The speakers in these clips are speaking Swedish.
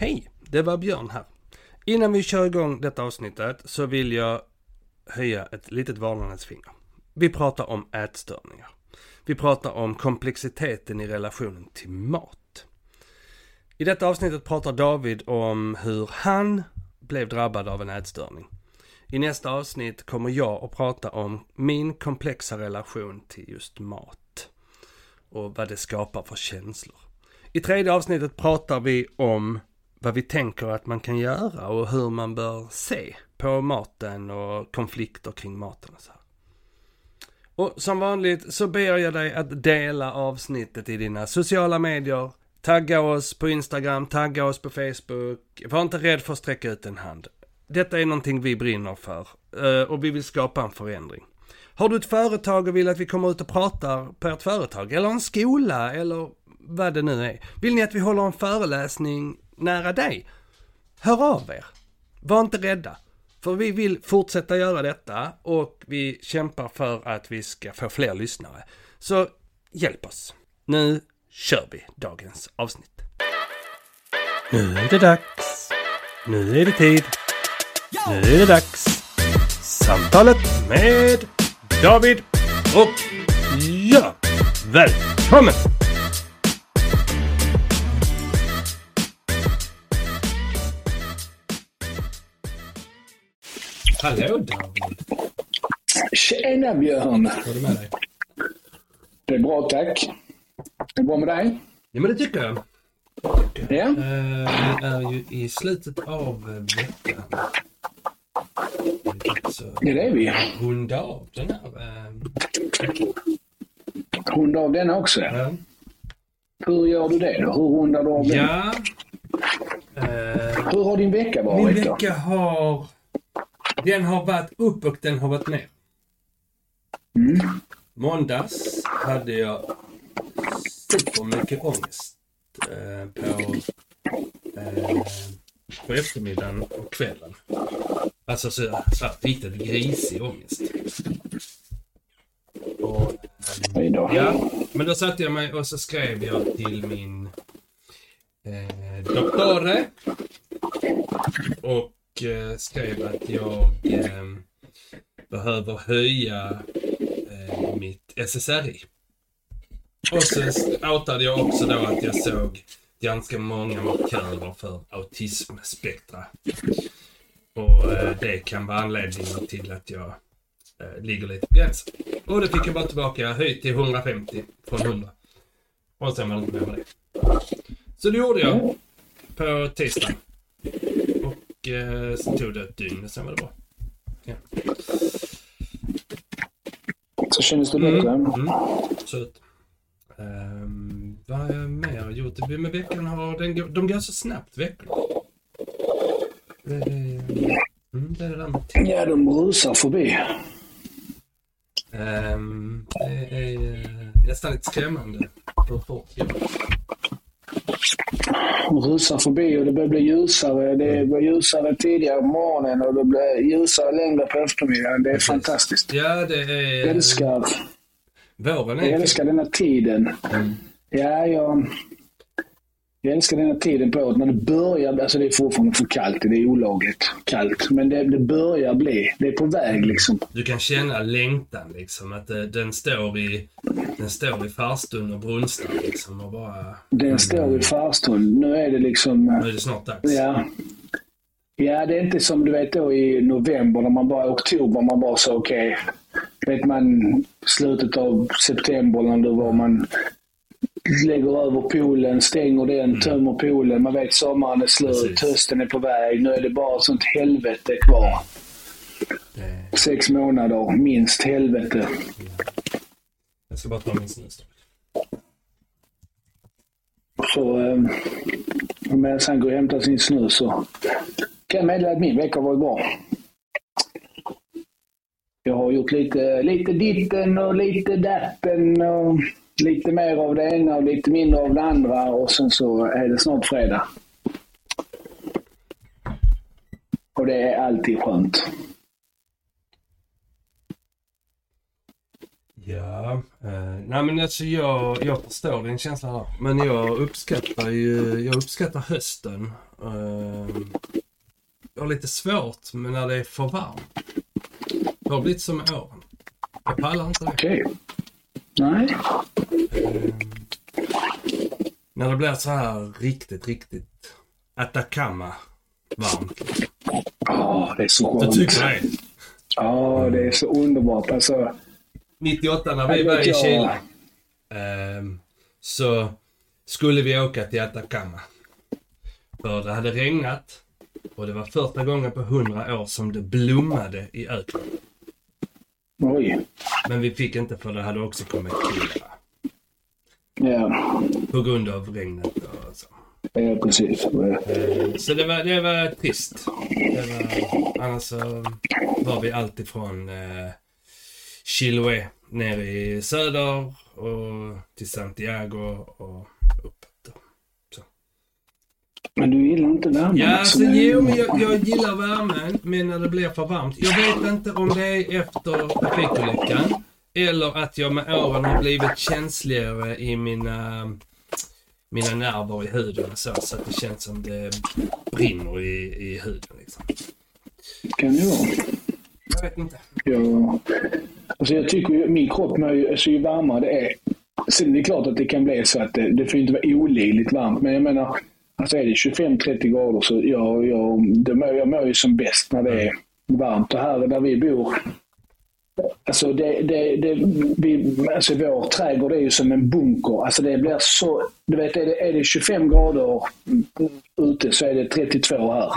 Hej, det var Björn här. Innan vi kör igång detta avsnittet så vill jag höja ett litet varningens finger. Vi pratar om ätstörningar. Vi pratar om komplexiteten i relationen till mat. I detta avsnittet pratar David om hur han blev drabbad av en ätstörning. I nästa avsnitt kommer jag att prata om min komplexa relation till just mat. Och vad det skapar för känslor. I tredje avsnittet pratar vi om vad vi tänker att man kan göra och hur man bör se på maten och konflikter kring maten och så här. Och som vanligt så ber jag dig att dela avsnittet i dina sociala medier. Tagga oss på Instagram, tagga oss på Facebook. Var inte rädd för att sträcka ut en hand. Detta är någonting vi brinner för eh, och vi vill skapa en förändring. Har du ett företag och vill att vi kommer ut och pratar på ert företag eller en skola eller vad det nu är. Vill ni att vi håller en föreläsning nära dig? Hör av er. Var inte rädda. För vi vill fortsätta göra detta och vi kämpar för att vi ska få fler lyssnare. Så hjälp oss. Nu kör vi dagens avsnitt. Nu är det dags. Nu är det tid. Nu är det dags. Samtalet med David och jag. Välkommen! Hallå David! Tjena Björn! Hur är det med dig? Det är bra tack. Det är bra med dig? Ja men det tycker jag. Ja. Eh, Vi är ju i slutet av veckan. Är dags att Det är vi. runda av den här. eh, Runda av denna också. Ja. Hur gör du det då? Hur rundar du av den? ja. Eh, Hur har din vecka min varit då? vecka har... Den har varit upp och den har varit ner. Mm. Måndags hade jag supermycket ångest eh, på, eh, på eftermiddagen och kvällen. Alltså så, så här riktigt grisig ångest. Och, eh, ja, men då satte jag mig och så skrev jag till min eh, doktore och eh, skrev att jag eh, behöver höja eh, mitt SSRI. Och så outade jag också då att jag såg ganska många markörer för autismspektra. Och eh, det kan vara anledningen till att jag eh, ligger lite på gränsen. Och det fick jag bara tillbaka höjt till 150 från 100. Och sen var det inte mer med det. Så det gjorde jag på tisdagen. Och eh, så tog det ett dygn sen var det bra. Ja. Så kändes det bättre? Mm. Absolut. Um, vad har jag mer gjort? Det- Men veckan har, den, går- de går så snabbt veckorna. Det, det, mm, det är det där med tid. Ja, de rusar förbi. Ehm, det är eh, nästan lite skrämmande hur fort det går. Rusar förbi och det börjar bli ljusare. Det blir ljusare tidigare på morgonen och det blir ljusare längre på eftermiddagen. Det är fantastiskt. Ja, det är... Jag älskar, Våren jag är... älskar denna tiden. Mm. Ja, jag, jag älskar denna tiden på året när det börjar, alltså det är fortfarande för kallt, det är olagligt kallt, men det, det börjar bli, det är på väg liksom. Du kan känna längtan liksom. Att det, den står i... Den står i farstun och brunstar liksom och bara... Den står i farstun. Nu är det liksom, Nu är det snart dags. ja. Ja, det är inte som du vet då i november, när man bara, oktober, man bara så okej. vet man slutet av september när det var man lägger över poolen, stänger den, tömmer poolen. Man vet sommaren är slut, Precis. hösten är på väg. Nu är det bara sånt helvete kvar. Det, Sex månader, minst helvete. jag ska bara ta min snus. Så eh, medan han går och hämtar sin snus så kan jag meddela att min vecka varit bra. Jag har gjort lite, lite ditten och lite datten och lite mer av det ena och lite mindre av det andra och sen så är det snart fredag. Och det är alltid skönt. Ja, eh, nej men alltså jag, jag förstår din känsla här. Men jag uppskattar ju, jag uppskattar hösten. Eh, jag har lite svårt med när det är för varmt. Det har blivit som åren. Jag pallar inte det. Okej. Nej. När det blir så här riktigt, riktigt Atacama varmt. Ja, det är så Du skönt. tycker det? Ja, det är så underbart. Alltså, 98 när vi var i. Chile. ehm, så skulle vi åka till Atacama. För det hade regnat och det var första gången på 100 år som det blommade i öknen. Oj. Men vi fick inte för det hade också kommit kolera. Ja, På grund av regnet och så. ja precis. Ehm, Så det var, det var trist. Det var, annars så var vi alltifrån eh, Chiloé ner i söder och till Santiago och upp. Men du gillar inte värmen? Ja, alltså, jo, men jag, jag gillar värmen, men när det blir för varmt. Jag vet inte om det är efter trafikolyckan eller att jag med åren har blivit känsligare i mina, mina nerver i huden och så, så att det känns som det brinner i, i huden. Liksom. Kan det vara? Jag vet inte. Ja. Alltså jag tycker ju, min kropp mår ju, alltså ju varmare det är. Sen är det klart att det kan bli så att det, det får inte vara olidligt varmt. Men jag menar, alltså är det 25-30 grader så jag, jag, det mår, jag mår ju som bäst när det är varmt. Och här där vi bor, alltså, det, det, det, vi, alltså vår trädgård är ju som en bunker. Alltså det blir så, du vet är det, är det 25 grader ute så är det 32 här.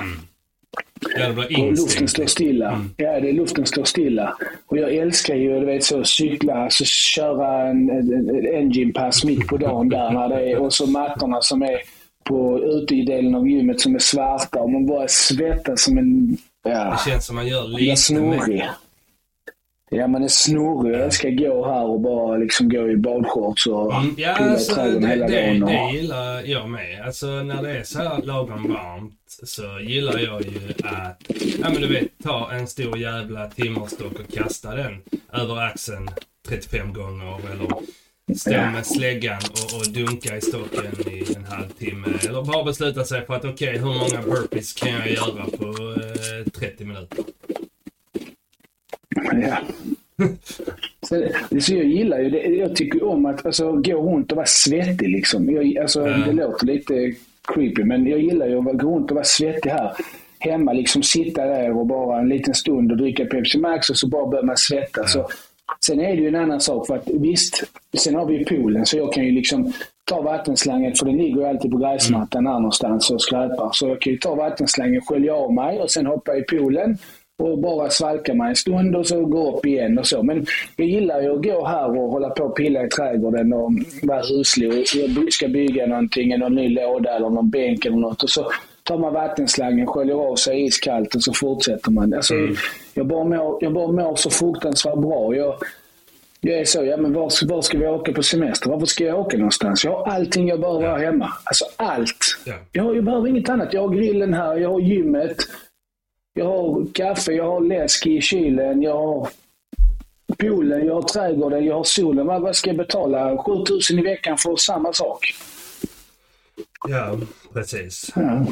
Ja, Och luften står stilla. Mm. Ja, det, luften står stilla. Och jag älskar ju du vet, så cykla, alltså, köra en, en, en engine pass mitt på dagen där. När det är, och så mattorna som är på ute i delen av gymmet som är svarta och man bara svettas som en... Ja, Det känns som man gör lite mer. Ja, man är snurrig. Jag ska gå här och bara liksom gå i badshorts och Mm, Ja, pilla i alltså, trädgården det, hela dagen. Och, det gillar jag med. Alltså när det är så här lagom varmt så gillar jag ju att, ja men du vet, ta en stor jävla timmerstock och kasta den över axeln 35 gånger eller stå med släggan och, och dunka i stocken i en halvtimme. Eller bara besluta sig för att okej, hur många burpees kan jag göra på eh, 30 minuter? Ja. Så, jag gillar ju det. Jag tycker om att alltså, gå runt och vara svettig. Liksom. Jag, alltså, Ja. Det låter lite creepy, men jag gillar ju att gå runt och vara svettig här. Hemma, liksom sitta där och bara en liten stund och dricka Pepsi Max och så bara börjar man svettas. Så, sen är det ju en annan sak. för att Visst, sen har vi ju poolen så jag kan ju liksom ta vattenslangen, för den ligger ju alltid på gräsmattan här någonstans och skräpar. Så jag kan ju ta vattenslangen, skölja av mig och sen hoppa i poolen och bara svalka mig en stund och så gå upp igen och så. Men jag gillar ju att gå här och hålla på och pilla i trädgården och vara huslig. Och Jag ska bygga någonting, någon ny låda eller någon bänk eller något. Och så tar man vattenslangen, sköljer av sig iskallt och så fortsätter man. Alltså, jag, bara mår, jag bara mår så fruktansvärt bra. Jag, jag är så, ja men var, ska- var ska vi åka på semester? Varför ska jag åka någonstans? Jag har allting jag behöver ha hemma. Alltså allt. Ja. Jag, jag behöver inget annat. Jag har grillen här, jag har gymmet. Jag har kaffe, jag har läsk i kylen, jag har poolen, jag har trädgården, jag har solen. Vad, vad ska jag betala? 7000 i veckan för samma sak. Ja, precis. Ja.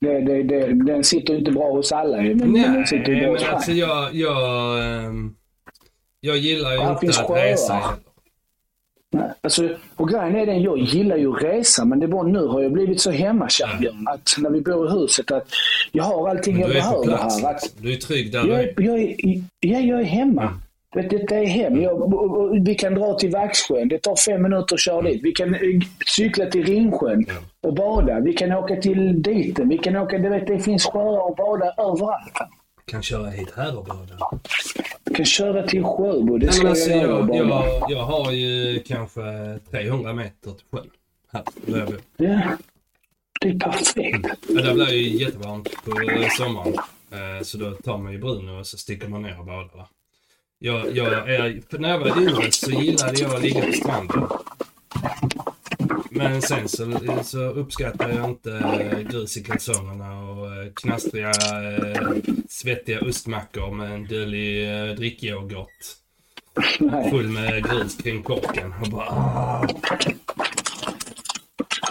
Det, det, det, den sitter inte bra hos alla men den sitter ju Nej, bra men alltså jag, jag, ehm, jag gillar ju inte att sjöar. resa heller. Nej, Alltså, och grejen är den, jag gillar ju att resa, men det är bara nu har jag blivit så hemmakär Björn, att när vi bor i huset att jag har allting jag behöver plats. här. Att, Du är trygg där Jag är. jag är, ja, jag är hemma. Du vet, Detta är hem. Jag, vi kan dra till Vaxsjön. Det tar fem minuter att köra dit. Vi kan eh, cykla till Ringsjön och bada. Vi kan åka till Diten. Vi kan åka, du vet, det finns sjöar och bada överallt. Kan köra hit här och bada. Vi kan köra till Sjöbo. Det Nej, ska alltså, jag göra. jag, jag, jag har ju kanske 300 meter till sjön. Här, där jag bor. Ja, det är perfekt. Ja, där blir ju jättevarmt på sommaren. Eh, Så då tar man ju Bruno och så sticker man ner och badar Jag, jag är, för när jag var yngre så gillade jag att ligga på stranden. Men sen så, så uppskattar jag inte eh, grus i kalsongerna och eh, knastriga, eh, svettiga ostmackor med en eh, drickyoghurt. Full med grus kring korken. Och bara, ah.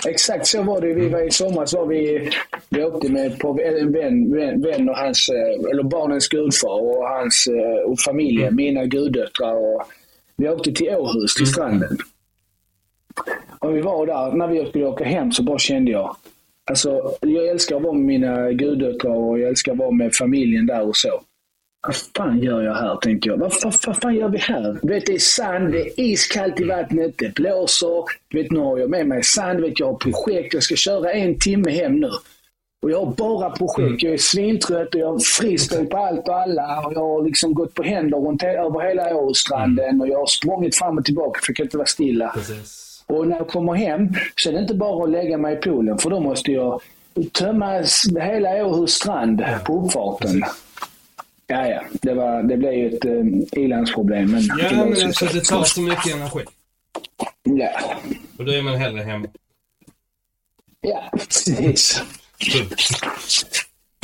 Exakt så var det. Vi var i somras var vi, vi åkte med på en vän, vän, vän och hans, eh, eller barnens gudfar och hans eh, och familjen, mina guddöttrar. Och vi åkte till Åhus, till stranden. Och vi var där, när vi skulle åka hem så bara kände jag, alltså jag älskar att vara med mina guddöttrar och jag älskar att vara med familjen där och så. Vad fan gör jag här, tänkte jag. Vad, vad, vad fan gör vi här? Du vet, det är sand, det är iskallt i vattnet, det blåser. Du vet, nu har jag med mig sand, vet, jag har projekt, jag ska köra en timme hem nu. Och jag har bara projekt. Jag är svintrött och jag frister på allt och alla. Och jag har liksom gått på händer runt över hela Åstranden och jag har sprungit fram och tillbaka för jag kan inte vara stilla. Precis. Och när jag kommer hem så är det inte bara att lägga mig i poolen för då måste jag tömma hela Åhus strand på uppfarten. Ja, ja. Det, var, det blev ju ett eh, ilandsproblem. Men Ja, men så- alltså det tar så mycket energi. Ja, Och då är man hellre hemma. ja precis.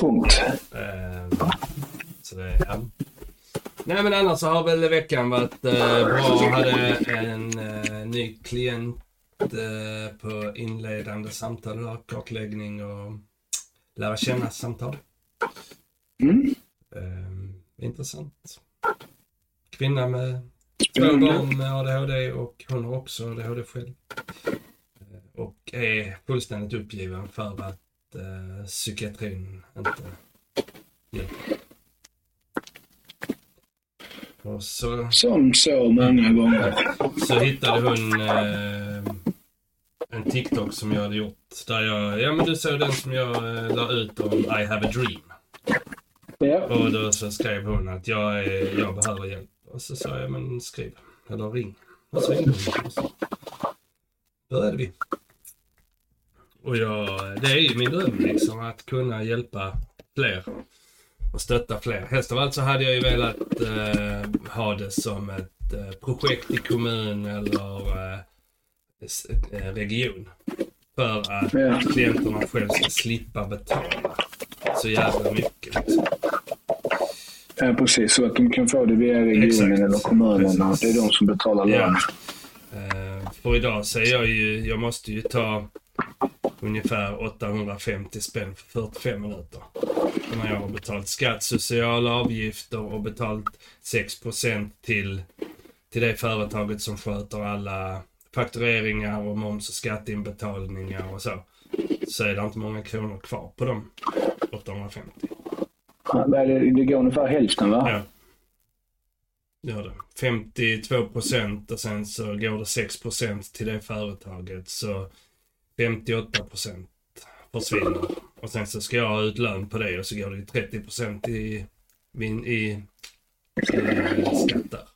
Punkt. Eh, så det, ja. Nej men annars så har väl veckan varit eh, bra. Hade en eh, ny klient eh, på inledande samtal, kartläggning och lära känna samtal. Mm. Eh, intressant. Kvinna med två barn med ADHD och hon har också ADHD själv. Eh, och är fullständigt uppgiven för att eh, psykiatrin inte hjälper. Och så, Som så många gånger. så hittade hon eh, en TikTok som jag hade gjort. Där jag, ja men du såg den som jag eh, la ut om I have a dream. Ja. Och då så skrev hon att jag, är, jag behöver hjälp. Och så sa jag, men skriv. Eller ring. Och så ringde hon. Och så började vi. Och jag, det är ju min dröm liksom att kunna hjälpa fler. Och stötta fler. Helst av allt så hade jag ju velat eh, ha det som ett eh, projekt i kommun eller eh, eh, region. För att klienterna själv ska slippa betala så jävla mycket. Liksom. ja, precis. Så att de kan få det via regionen Exakt. eller kommunerna. Precis. Det är de som betalar Ja. lön. Eh, för idag så är jag ju, jag måste ju ta ungefär 850 spänn för 45 minuter. Och när jag har betalt skatt, sociala avgifter och betalt 6 till, till det företaget som sköter alla faktureringar och moms och skatteinbetalningar och så. Så är det inte många kronor kvar på de 850. Ja, vad är det, går ungefär hälften va? Ja. Gör det. 52 procent och sen så går det 6 procent till det företaget. Så 58 procent försvinner. Och sen så ska jag ha ut lön på det och så går det ju 30 procent i, min- i, i skatt där.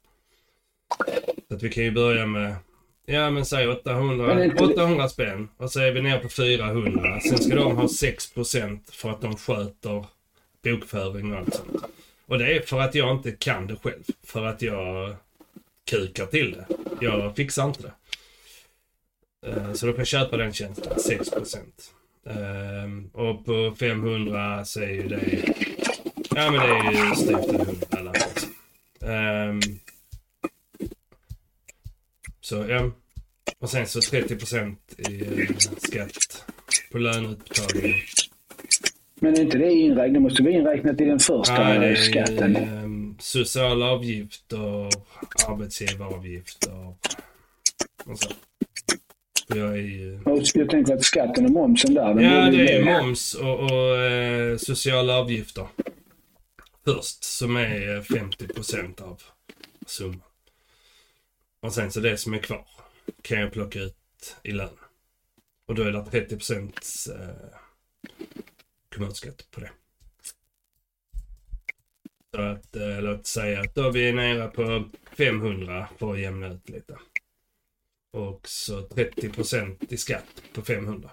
Så att vi kan ju börja med, ja men säg 800, Men inte- 800 spänn. Och så är vi ner på 400. Sen ska de ha 6 procent för att de sköter bokföring och allt sånt. Och det är för att jag inte kan det själv. För att jag kukar till det. Jag fixar inte det. Eh, Så då kan jag köpa den tjänsten, 6% Ehm, Och på 500 så är ju det... Ja men det är ju styvt en hundralapp alltså. Ehm, Så ja. Och sen så 30% i eh, skatt på löneutbetalningen. Men är inte det inräknat? Det måste vi inräknat i den första Ja, det är skatten. ehm, sociala avgifter, arbetsgivaravgifter och så. Jag är ju... Jag tänker att skatten och momsen där. Ja, det är moms och, och eh, sociala avgifter. Först, som är eh, 50 procent av summan. Och sen så det som är kvar kan jag plocka ut i lön. Och då är det 30 procent eh, kommunskatt på det. Så att, eh, låt säga att då vi är nere på 500 för att jämna ut lite. Och så 30 procent i skatt på 500.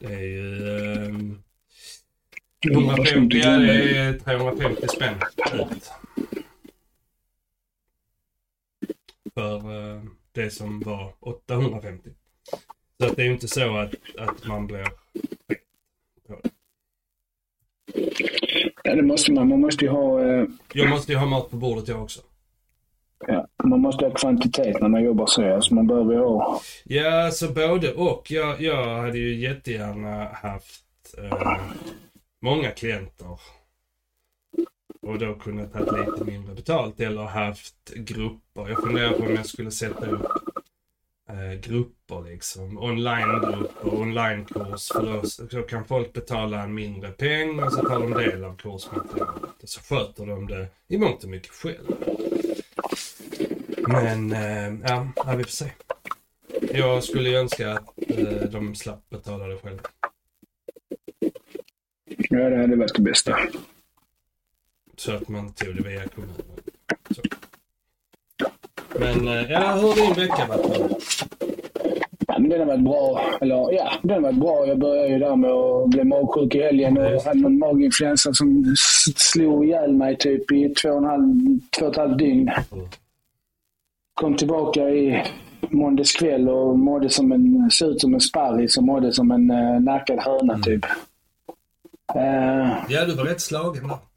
Det är ju... ehm, 150, ja det är 350 spänn ut. För eh, det som var 850. Så att det är ju inte så att, att man blir fet på det. Ja, det måste man. Man måste ju ha, eh, Jag måste ju ha mat på bordet jag också. ja, man måste ha kvantitet när man jobbar så. Alltså man behöver ju ha... Ja, så både och. Jag, jag hade ju jättegärna haft eh, många klienter. Och då kunnat ta lite mindre betalt eller haft grupper. Jag funderar på om jag skulle sätta upp eh, grupper liksom. Onlinegrupper, onlinekurs. För då, så kan folk betala en mindre peng och så tar de del av kursmaterialet. Och så sköter de det i mångt och mycket själv. Men, eh, ja, ja, vi får se. Jag skulle ju önska att eh, de slapp betala det själva. Ja, det hade varit det bästa. Så att man tog det via kommunen. Så. Men, eh, ja, hur har din vecka varit? då? Ja, men den har varit bra. Eller ja, den har varit bra. Jag började ju där med att bli magsjuk i helgen och hade någon maginfluensa som slog ihjäl mig typ i två och, en halv, två och ett halvt dygn. Kom tillbaka i måndags kväll och mådde som en, såg ut som en sparris och mådde som en uh, nackad höna typ. Eh, Ja, du var rätt slagen där.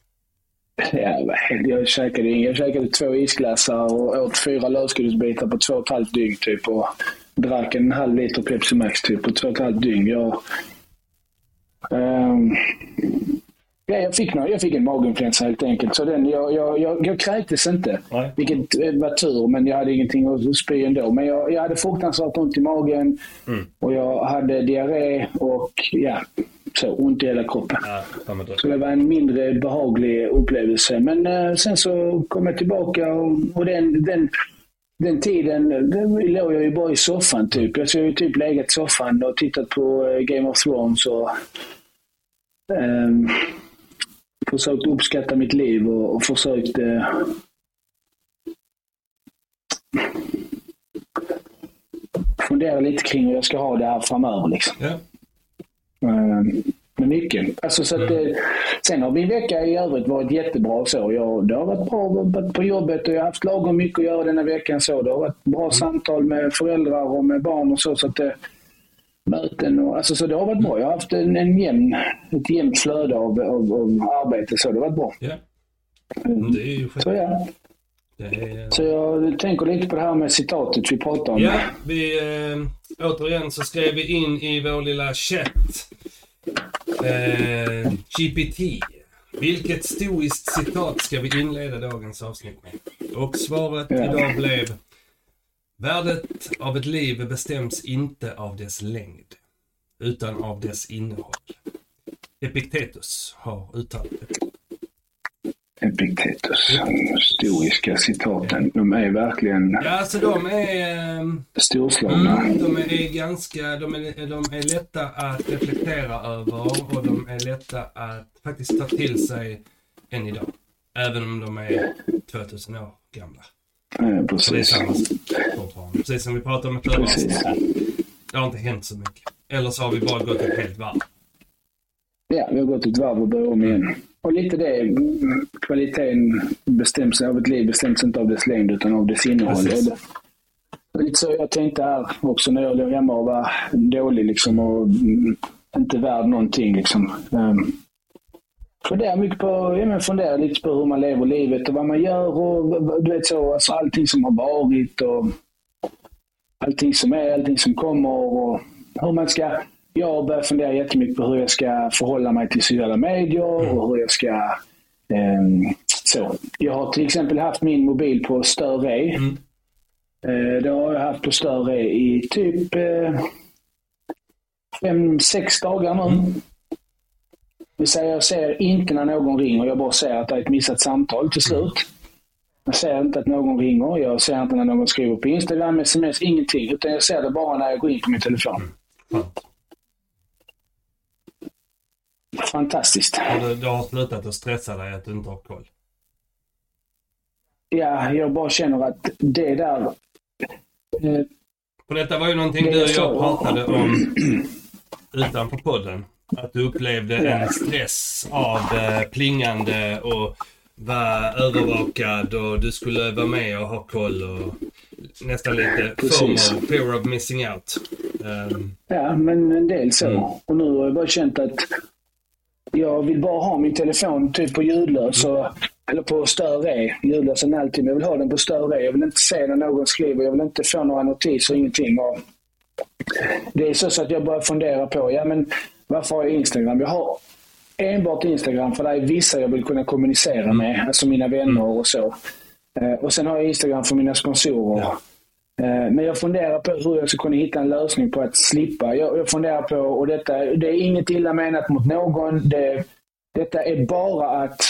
Jag käkade. Jag käkade två isglassar och åt fyra lösgodisbitar på två och ett halvt dygn typ. Och drack en halv liter Pepsi Max typ på två och ett halvt dygn. Jag, Ehm, ja, jag, fick jag fick en maginfluensa helt enkelt. Så den, jag, jag, jag, jag kräktes inte. Nej. Vilket eh, var tur, men jag hade ingenting att spy ändå. Men jag, jag hade fruktansvärt ont i magen Mm. och jag hade diarré och ja, så ont i hela kroppen. Ja, Så det var en mindre behaglig upplevelse. Men eh, sen så kom jag tillbaka och, och den, den, den tiden den låg jag ju bara i soffan typ. Jag har ju typ legat i soffan och tittat på eh, Game of Thrones och ehm, försökt uppskatta mitt liv och, och försökt eh, fundera lite kring hur jag ska ha det här framöver. Liksom. Ja. Eh, Med mycket. Alltså, så att, eh, sen har min vecka i övrigt varit jättebra. Så. Jag, det har varit bra på jobbet och jag har haft lagom mycket att göra denna veckan. Så. Det har varit bra samtal med föräldrar och med barn och så. så att, eh, möten och, alltså, så det har varit bra. Jag har haft en, en jämn, ett jämnt flöde av, av, av arbete. Så det har varit bra. ja. Men Det är ju Så, skit. ja. Är... så jag tänker lite på det här med citatet vi pratade om. Ja, vi, eh, återigen så skrev vi in i vår lilla chatt. Eh, GPT. Vilket stoiskt citat ska vi inleda dagens avsnitt med? Och svaret Ja. idag blev Värdet av ett liv bestäms inte av dess längd, utan av dess innehåll. Epiktetus har uttalat det. Epiktetus. Stoiska citaten. De är verkligen Ja, alltså de är... ehm, storslagna. Mm, de är ganska, de är, de är lätta att reflektera över och de är lätta att faktiskt ta till sig än idag. Även om de är 2000 år gamla. Ja, precis. Precis som vi pratade om i förra. Det har inte hänt så mycket. Eller så har vi bara gått ett helt varv. Ja, vi har gått ett varv och börjat om igen. Och lite det, kvaliteten bestäms av ett liv bestäms inte av dess längd utan av dess innehåll. Precis. Lite så jag tänkte här också när jag låg hemma och var dålig liksom och inte värd någonting liksom. Um, fundera mycket på, ja men fundera lite på hur man lever livet och vad man gör och du vet så, alltså allting som har varit och allting som är, allting som kommer och hur man ska... Jag börjar fundera jättemycket på hur jag ska förhålla mig till sociala medier och hur jag ska... ehm, så. Jag har till exempel haft min mobil på större. Mm. Eh, det har jag haft på större i typ eh, fem, sex dagar nu. Mm. Det säga, jag ser inte när någon ringer. Jag bara ser att det är ett missat samtal till slut. Jag ser inte att någon ringer. Jag ser inte när någon skriver på Instagram, sms, ingenting. Utan jag ser det bara när jag går in på min telefon. Skönt. Fantastiskt. Du, du har slutat att stressa dig att du inte har koll. Ja, jag bara känner att det där... Eh, För detta var ju någonting du och jag pratade om utanför podden. Att du upplevde en stress av eh, plingande och var övervakad och du skulle vara med och ha koll och nästan lite av fear of missing out. Ehm, ja, men en del så. Mm. Och nu har jag bara känt att jag vill bara ha min telefon typ på ljudlös. Och, eller på större. E. Ljudlös än alltid, men jag vill ha den på större. E. Jag vill inte se när någon skriver. Jag vill inte få några notiser, ingenting. Och det är så, så att jag börjar fundera på, ja men varför har jag Instagram? Jag har enbart Instagram för det är vissa jag vill kunna kommunicera med, alltså mina vänner och så. Eh, och sen har jag Instagram för mina sponsorer. Ja. Eh, men jag funderar på hur jag ska kunna hitta en lösning på att slippa. Jag, jag funderar på, och detta, det är inget illa menat mot någon. Det, detta är bara att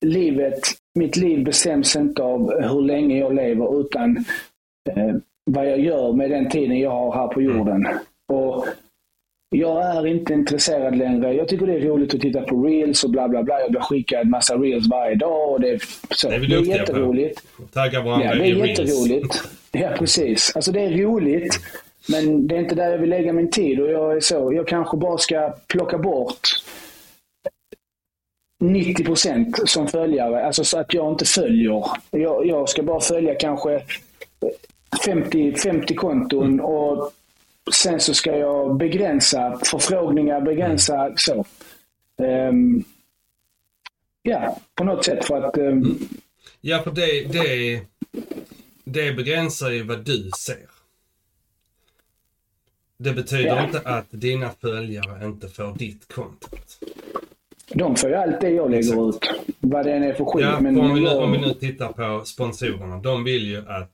livet, mitt liv bestäms inte av hur länge jag lever utan eh, vad jag gör med den tiden jag har här på jorden. Och jag är inte intresserad längre. Jag tycker det är roligt att titta på reels och bla bla bla. Jag blir skickad massa reels varje dag. Och det, är, så. Det är det är jätteroligt. Tagga varandra Ja, det är jätteroligt. Ja, precis. Alltså det är roligt, men det är inte där jag vill lägga min tid. Och jag är så, jag kanske bara ska plocka bort 90 procent som följare, alltså så att jag inte följer. Jag, jag ska bara följa kanske 50, 50 konton och sen så ska jag begränsa förfrågningar, begränsa så. Ehm, ja, på något sätt för att ehm, Ja, för det, det, det begränsar ju vad du ser. Det betyder Ja. inte att dina följare inte får ditt content. De får ju allt det jag lägger ut. Vad det än är för skit. Ja, men om, vi nu, om vi nu tittar på sponsorerna. De vill ju att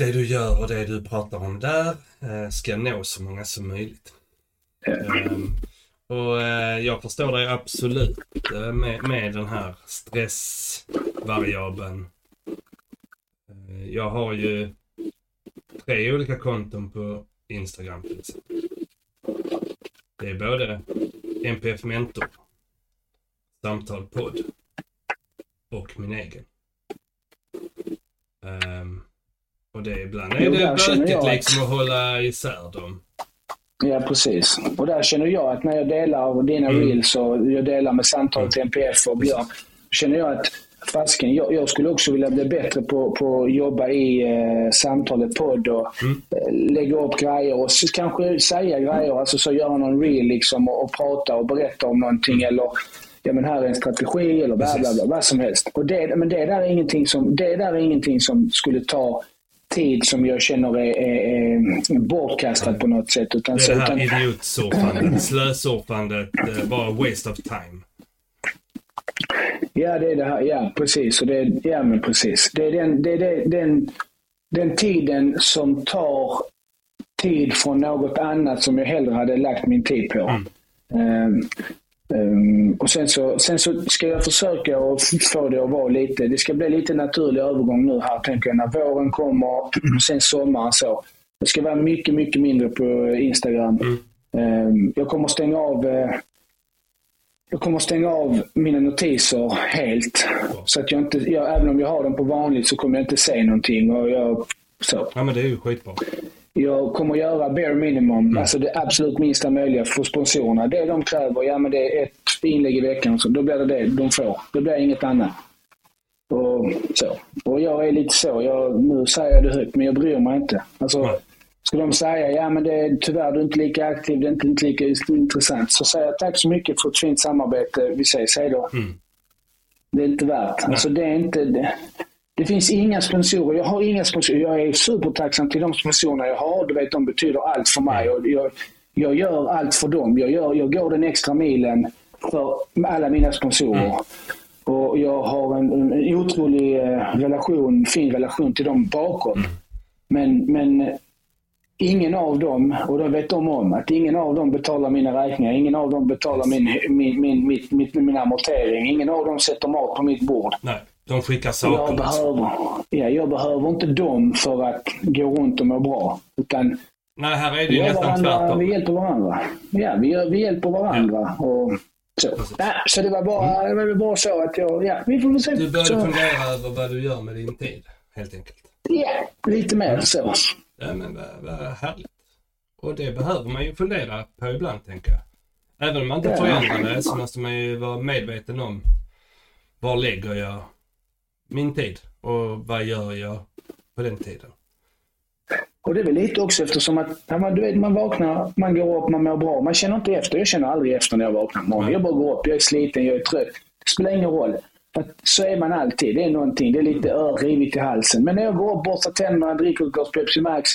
det du gör och det du pratar om där eh, ska nå så många som möjligt. Ehm, och eh, jag förstår dig absolut eh, med, med den här stressvariabeln. Eh, jag har ju tre olika konton på Instagram till exempel. Det är både NPF Mentor, Samtal Podd och min egen. Ehm, och det ibland är Jo, det bökigt jag liksom att hålla isär dem. Ja, precis. Och där känner jag att när jag delar dina Mm. reels och jag delar med samtal till NPF och Björn, känner jag att fasken, jag, jag skulle också vilja bli bättre på, på att jobba i eh, samtalet podd och Mm. eh, lägga upp grejer och så, kanske säga grejer, alltså så göra någon reel liksom och, och prata och berätta om någonting eller ja men här är en strategi eller bla bla bla, vad som helst. Och det, men det där är ingenting som, det där är ingenting som skulle ta tid som jag känner är, är, är bortkastat på något sätt. Utan, Det är det utan, här idiotsurfandet, slösurfandet, bara waste of time. Ja, det är det här. Ja, precis. Och det, är- ja, men precis. Det är, den, det är det, den, den tiden som tar tid från något annat som jag hellre hade lagt min tid på. Ehm, ehm, och sen så, sen så ska jag försöka att få det att vara lite, det ska bli lite naturlig övergång nu här tänker jag när våren kommer, sen sommaren så. Det ska vara mycket, mycket mindre på Instagram. Ehm, jag kommer stänga av eh, jag kommer stänga av mina notiser helt. Så att jag inte, jag, även om jag har dem på vanligt så kommer jag inte se någonting. Och jag, så. Ja men det är ju skitbra. Jag kommer göra bare minimum, alltså det absolut minsta möjliga för sponsorerna. Det de kräver, ja men det är ett inlägg i veckan, så då blir det det de får. Det blir inget annat. Och, så. och jag är lite så, jag, nu säger jag det högt, men jag bryr mig inte. Alltså, Nej. Ska de säga, ja men det är, tyvärr du är inte lika aktiv, det är inte, inte lika intressant. Så säger jag tack så mycket för ett fint samarbete, vi ses, hej då. Mm. Det är inte värt. Alltså det är inte... Det, det finns inga sponsorer. Jag har inga sponsorer. Jag är supertacksam till de sponsorerna jag har. Du vet, de betyder allt för mig. Och jag, jag gör allt för dem. Jag, gör, jag går den extra milen för alla mina sponsorer. Och jag har en, en otrolig eh, relation, fin relation till dem bakom. Men, men eh, ingen av dem, och det vet de om, att ingen av dem betalar mina räkningar. Ingen av dem betalar min, min, min, mitt, mitt, min amortering. Ingen av dem sätter mat på mitt bord. Nej, de skickar Jag saker. behöver, ja, jag behöver inte dem för att gå runt och må bra. Utan Nej, här är det ju nästan varandra, tvärtom. vi hjälper varandra. Ja, vi, gör, vi hjälper varandra. Och så. Ja, så det var bara, det var bara så att jag... Ja, vi får se. Du började så, fundera över vad du gör med din tid, helt enkelt. ja, lite mer så. Ja men vad, vad härligt. Och det behöver man ju fundera på ibland, tänker jag. Även om man inte Ja. förändrar det så måste man ju vara medveten om var lägger jag min tid och vad gör jag på den tiden. Och det är väl lite också eftersom att man, du vet, man vaknar, man går upp, man mår bra. Man känner inte efter. Jag känner aldrig efter när jag vaknar på morgonen. Jag bara går upp, jag är sliten, jag är trött. Det spelar ingen roll. För så är man alltid. Det är någonting. Det är lite ör, rivigt i halsen. Men när jag går upp, borstar tänderna, dricker ett glas Pepsi Max,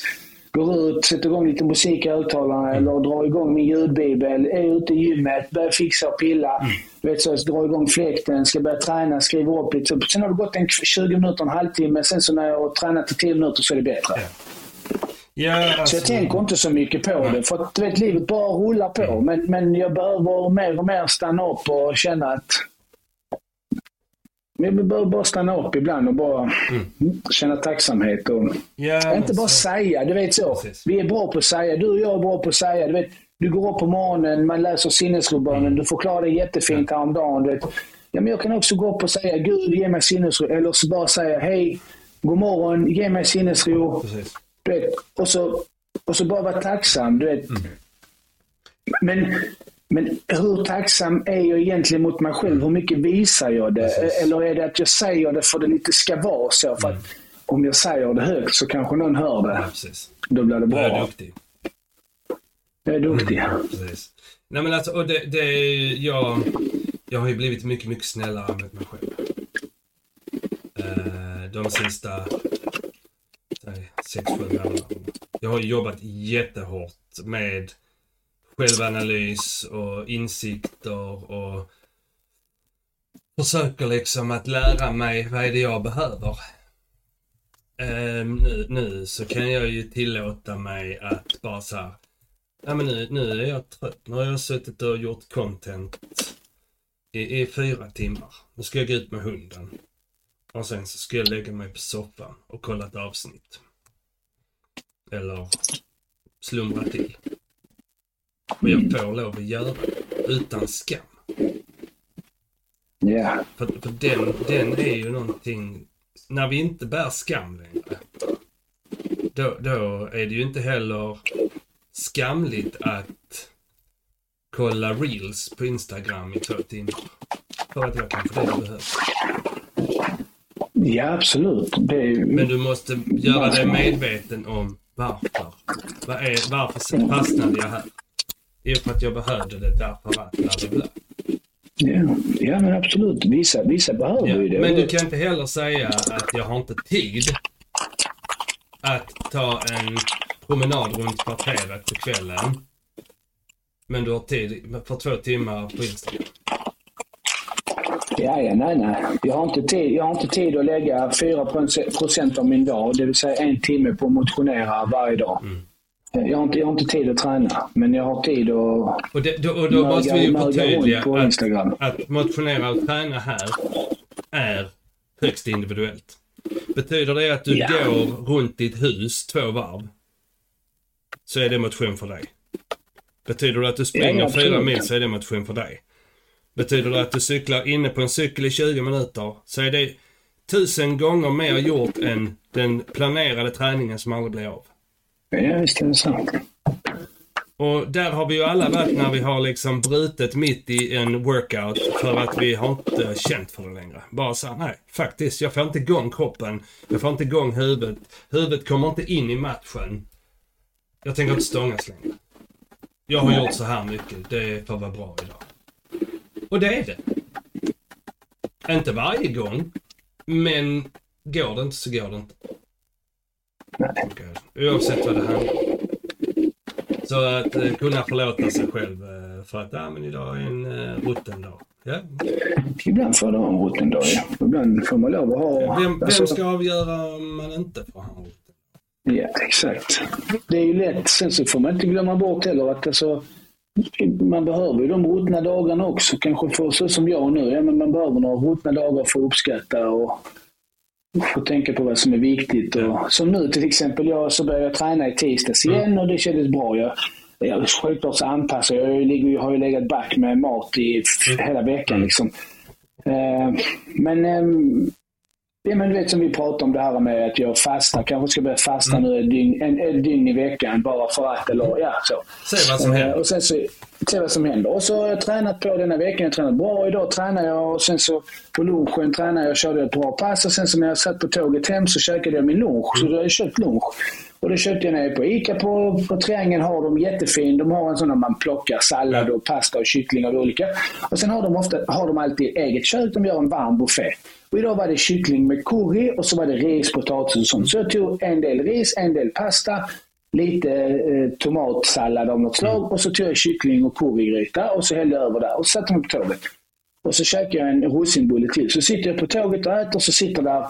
går ut, sätter igång lite musik i högtalarna eller drar igång min ljudbibel, är ute i gymmet, börjar fixa och pilla. Mm. Du vet, så drar igång fläkten, ska börja träna, skriva upp lite. Sen har det gått en 20 minuter, en halvtimme. Sen så när jag har tränat i 10 minuter så är det bättre. Ja. Ja, alltså... Så jag alltså- tänker inte så mycket på det. För att, du vet, livet bara rullar på. Mm. Men, men jag behöver mer och mer stanna upp och känna att jag behöver bara stanna upp ibland och bara mm. känna tacksamhet. Och ja, inte bara så. säga, du vet så. Precis. Vi är bra på att säga. Du och jag är bra på att säga. Du, vet, du går upp på morgonen, man läser sinnesrobönen, mm. du förklarar det jättefint häromdagen. Du vet. Ja, men jag kan också gå upp och säga Gud ge mig sinnesro. Eller så bara säga hej, god morgon, ge mig sinnesro. Du vet, och, så, och så bara vara tacksam. Du vet. Mm. Men men hur tacksam är jag egentligen mot mig själv? Hur mycket visar jag det? Precis. Eller är det att jag säger det för det lite ska vara så? För att mm. om jag säger det högt så kanske någon hör det. Ja, Då blir det bra. Jag är duktig. Jag är duktig. Mm, precis. Nej men alltså, och det, det är, jag, jag har ju blivit mycket, mycket snällare mot mig själv. Eh, de sista sex, sju månaderna. Jag har jobbat jättehårt med självanalys och insikter och försöker liksom att lära mig vad är det jag behöver. Um, nu, nu så kan jag ju tillåta mig att bara så här, ja men nu, nu är jag trött. Nu har jag suttit och gjort content i, i fyra timmar. Nu ska jag gå ut med hunden. Och sen så ska jag lägga mig på soffan och kolla ett avsnitt. Eller slumra till. Och jag får lov att göra det utan skam. Ja. Yeah. För, för den, den är ju någonting, när vi inte bär skam längre, då, då är det ju inte heller skamligt att kolla reels på Instagram i två timmar. För att jag kan få det jag behöver. Ja, absolut. Är... Men du måste göra dig medveten om varför. Var är, varför fastnade jag här? Jo, för att jag behövde det därför att bla bla bla. Ja, ja men absolut. Vissa, vissa behöver ja, ju det. Men du kan inte heller säga att jag har inte tid att ta en promenad runt kvarteret på kvällen. Men du har tid för två timmar på Instagram. Ja, ja, nej, nej. Jag har, inte tid, jag har inte tid att lägga 4 procent av min dag, det vill säga en timme på att motionera varje dag. Mm. Jag har, inte, jag har inte tid att träna, men jag har tid att Och, det, då, och då måste vi ju förtydliga att, att motionera och träna här är högst individuellt. Betyder det att du ja. går runt ditt hus två varv, så är det motion för dig. Betyder det att du springer ja, fyra mil så är det motion för dig. Betyder det att du cyklar inne på en cykel i 20 minuter så är det tusen gånger mer gjort än den planerade träningen som aldrig blir av. Ja, visst är det sant. Och där har vi ju alla varit när vi har liksom brutit mitt i en workout för att vi har inte känt för det längre. Bara så nej, faktiskt, jag får inte igång kroppen. Jag får inte igång huvudet. Huvudet kommer inte in i matchen. Jag tänker inte stångas längre. Jag har gjort så här mycket, det får vara bra idag. Och det är det. Inte varje gång, men går det inte så går det inte. Nej. Oavsett vad det handlar om. Så att eh, kunna förlåta sig själv eh, för att, ja men idag är en eh, rutten dag. Ja. Ibland får det ha en rutten dag, ja. Ibland får man lov att ha... Vem, vem alltså, ska avgöra om man inte får ha en rutten Ja, exakt. Det är ju lätt. Sen så får man inte glömma bort heller att alltså, man behöver ju de ruttna dagarna också. Kanske för så som jag nu. Ja, men man behöver några ruttna dagar för att uppskatta och få tänka på vad som är viktigt. Och, som nu till exempel, jag så började jag träna i tisdags igen mm. och det kändes bra. Jag, jag, självklart så anpassar jag. Jag, ligger, jag har ju legat back med mat i mm. hela veckan. Liksom. Uh, men um, Ja, men du vet som vi pratade om det här med att jag fastar. Kanske ska börja fasta mm. nu ett dygn, en, en dygn i veckan bara för att. Eller, ja, så. Se vad som händer. och sen så, se vad som händer. Och så har jag tränat på denna veckan. Jag har tränat bra. Idag tränar jag och sen så på lunchen tränade jag och körde ett bra pass. Och sen så när jag satt på tåget hem så käkade jag min lunch. Så då har jag köpt lunch. Och det köpte jag nere på ICA på, på Triangeln har de jättefin. De har en sån där man plockar sallad och pasta och kyckling och olika. Och sen har de, ofta, har de alltid eget kök. De gör en varm buffé. Och idag var det kyckling med curry och så var det ris, potatis och sånt. Så jag tog en del ris, en del pasta, lite eh, tomatsallad av något slag och så tog jag kyckling och currygryta och så hällde jag över där och satte mig på tåget. Och så käkade jag en russinbulle till. Så sitter jag på tåget och äter så sitter där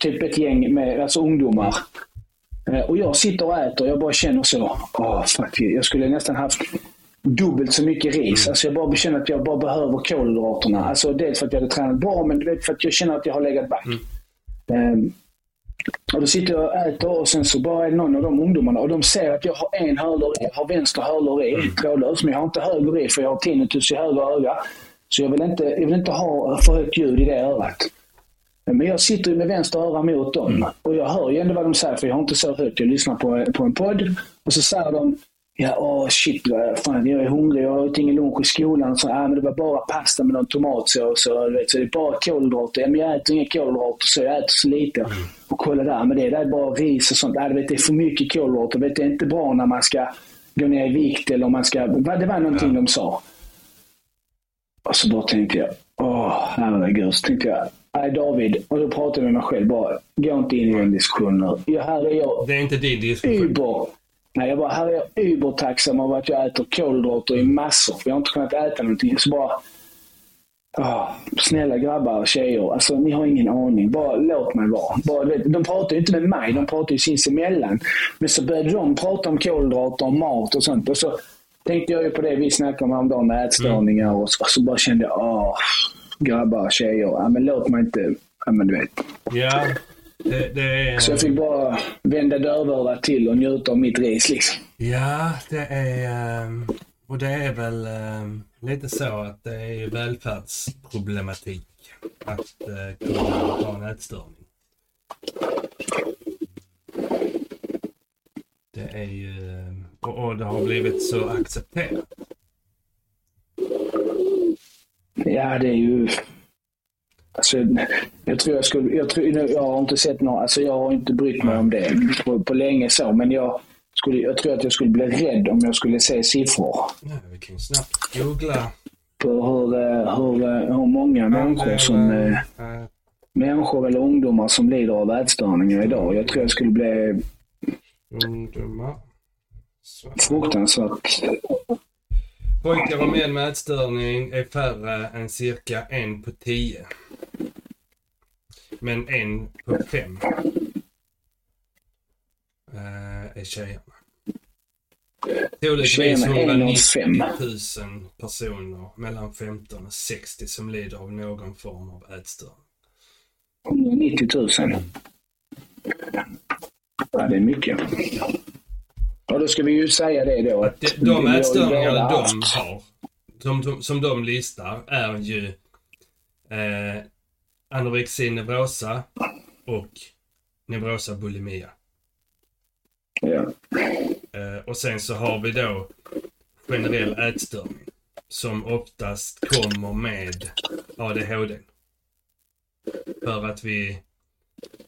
typ ett gäng med alltså ungdomar. Eh, och jag sitter och äter och jag bara känner så. Åh, fuck, jag skulle nästan haft dubbelt så mycket ris. Alltså jag bara känner att jag bara behöver kolhydraterna. Alltså dels för att jag hade tränat bra, men för att jag känner att jag har legat back. Mm. Um, och då sitter jag och äter och sen så bara är det någon av de ungdomarna och de ser att jag har en hörlur i, har vänster hörlur i, mm. trådlös, men jag har inte höger i för jag har tinnitus i höger öga. Så jag vill inte, jag vill inte ha för högt ljud i det örat. Men jag sitter med vänster öra mot dem mm. och jag hör ju ändå vad de säger för jag har inte så högt. Jag lyssnar på, på en podd och så säger de Ja, åh shit, fan, jag är hungrig. Jag har ingen lunch i skolan. Så, ah, men det var bara pasta med någon tomatsås. Så, vet, så det är bara kolhydrater. Ja, men jag äter inga kolhydrater så jag äter så lite. Mm. Och kolla där, men det, där är bara ris och sånt. Ah, vet, det är för mycket kolhydrater. Vet, det är inte bra när man ska gå ner i vikt eller om man ska... Det var någonting ja. de sa. Och så bara tänkte jag, åh herregud. Så tänkte jag, nej David. Och då pratade jag med mig själv bara, gå inte in i den diskussionen. Ja, här är jag. Det är inte din diskussion. Uber. Nej, jag bara, här är jag übertacksam av att jag äter kolhydrater i massor. För jag har inte kunnat äta någonting. Så bara, Oh, snälla grabbar och tjejer, alltså, ni har ingen aning. Bara låt mig vara. Bara, de pratar ju inte med mig, de pratar ju sinsemellan. Men så började de prata om kolhydrater och mat och sånt. Och så tänkte jag ju på det vi snackade om häromdagen med ätstörningar. Och, så, och så bara kände jag, åh, grabbar, tjejer, ja, men låt mig inte, ja men du vet. Ja, det, det är... Så jag fick bara vända dövörat till och njuta av mitt ris liksom. Ja, det är... Ehm, och det är väl ehm, lite så att det är välfärdsproblematik att eh, kunna ha en ätstörning. Det är ju... Ehm, och det har blivit så accepterat. Ja, det är ju... Alltså, jag tror jag skulle, jag, tror, jag har inte sett några, alltså jag har inte brytt mig om det på, på länge så, men jag, skulle, jag tror att jag skulle bli rädd om jag skulle se siffror. Ja, vi kan snabbt googla. På hur, eh, hur, eh, hur många människor som, äh, människor eller ungdomar som lider av ätstörningar idag. Jag tror jag skulle bli ungdomar. fruktansvärt Pojkar och män med ätstörning är färre än cirka en på tio. Men en på fem äh, är tjejerna. Troligtvis 190 000 personer mellan 15 och 60 som lider av någon form av ätstörning. 190 000? Ja, det är mycket. Ja, då ska vi ju säga det då. Att de, de ätstörningar de har, som, som de listar, är ju eh, anorexi nervosa och neurosa bulimia. Ja. Eh, och sen så har vi då generell ätstörning. Som oftast kommer med ADHD. För att vi...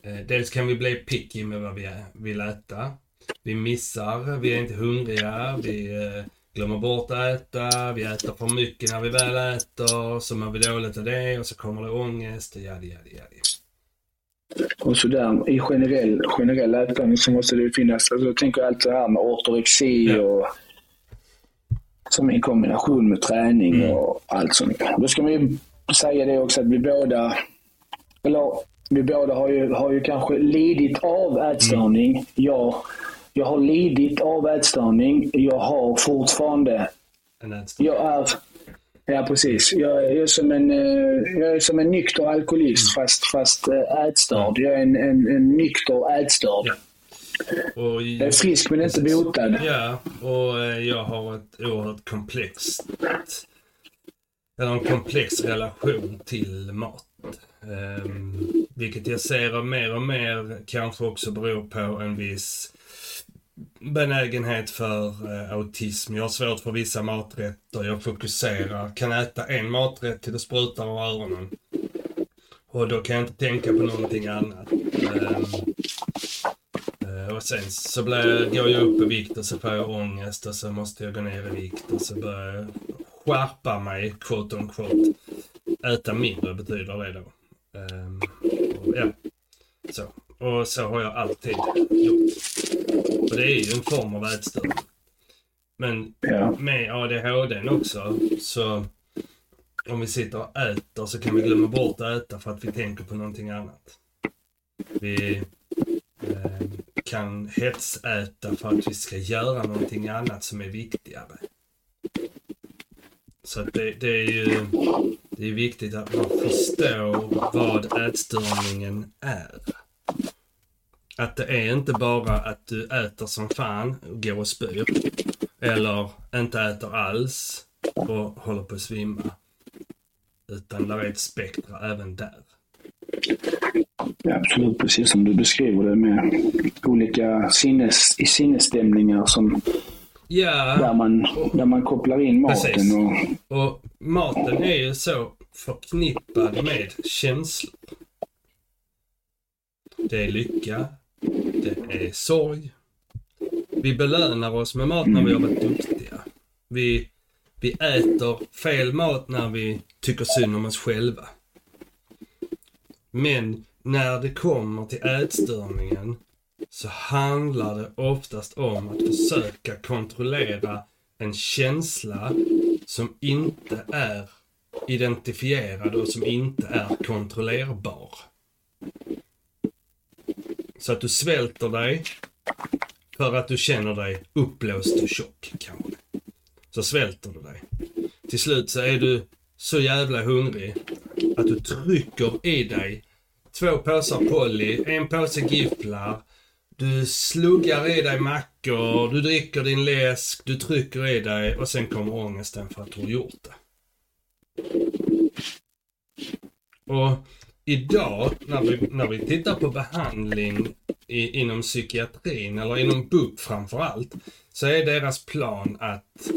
Eh, dels kan vi bli picky med vad vi vill äta. Vi missar, vi är inte hungriga, vi eh, glömmer bort att äta, vi äter för mycket när vi väl äter, så mår vi dåligt av det och så kommer det ångest och jadi, jadi, jadi. Och sådär, i generell, generell ätstörning så måste det finnas, alltså jag tänker allt det här med ortorexi ja. och som i kombination med träning mm. och allt sånt. Då ska man ju säga det också att vi båda, eller vi båda har ju, har ju kanske lidit av ätstörning. Mm. Jag jag har lidit av ätstörning. Jag har fortfarande... En ätstörning? Jag är... Ja, precis. Jag är som en, eh, jag är som en nykter alkoholist mm. fast, fast eh, ätstörd. Jag är en, en, en nykter ätstörd. Ja. Och jag är frisk men inte botad. Ja, och eh, jag har ett oerhört komplext... Eller en komplex relation till mat. Um, vilket jag ser mer och mer kanske också beror på en viss benägenhet för eh, autism. Jag har svårt för vissa maträtter. Jag fokuserar. Kan äta en maträtt till det sprutar ur öronen. Och då kan jag inte tänka på någonting annat. Ehm, eh, och sen så blir, går jag upp i vikt och så får jag ångest och så måste jag gå ner i vikt och så börjar jag skärpa mig, quote on quote. Äta mindre betyder det då. Um, och, ja, så. Och så har jag alltid gjort. Och det är ju en form av ätstörning. Men Ja. med ADHD också så om vi sitter och äter så kan vi glömma bort att äta för att vi tänker på någonting annat. Vi eh, kan hetsäta för att vi ska göra någonting annat som är viktigare. Så det, det är ju det är viktigt att man förstår vad ätstörningen är. Att det är inte bara att du äter som fan och går och spyr. Eller inte äter alls och håller på att svimma. Utan där är ett spektra även där. Ja, absolut, precis som du beskriver det med olika sinnes, i sinnesstämningar som, där, Ja, man, där man kopplar in maten. Precis. Och, och maten är ju så förknippad med känslor. Det är lycka, det är sorg. Vi belönar oss med mat när vi har varit duktiga. Vi, vi äter fel mat när vi tycker synd om oss själva. Men när det kommer till ätstörningen så handlar det oftast om att försöka kontrollera en känsla som inte är identifierad och som inte är kontrollerbar. Så att du svälter dig för att du känner dig uppblåst och tjock kanske. Så svälter du dig. Till slut så är du så jävla hungrig att du trycker i dig två påsar Polly, en påse gifflar, du sluggar i dig mackor, du dricker din läsk, du trycker i dig och sen kommer ångesten för att du har gjort det. Och idag när vi, när vi tittar på behandling i, inom psykiatrin eller inom BUP framför allt så är deras plan att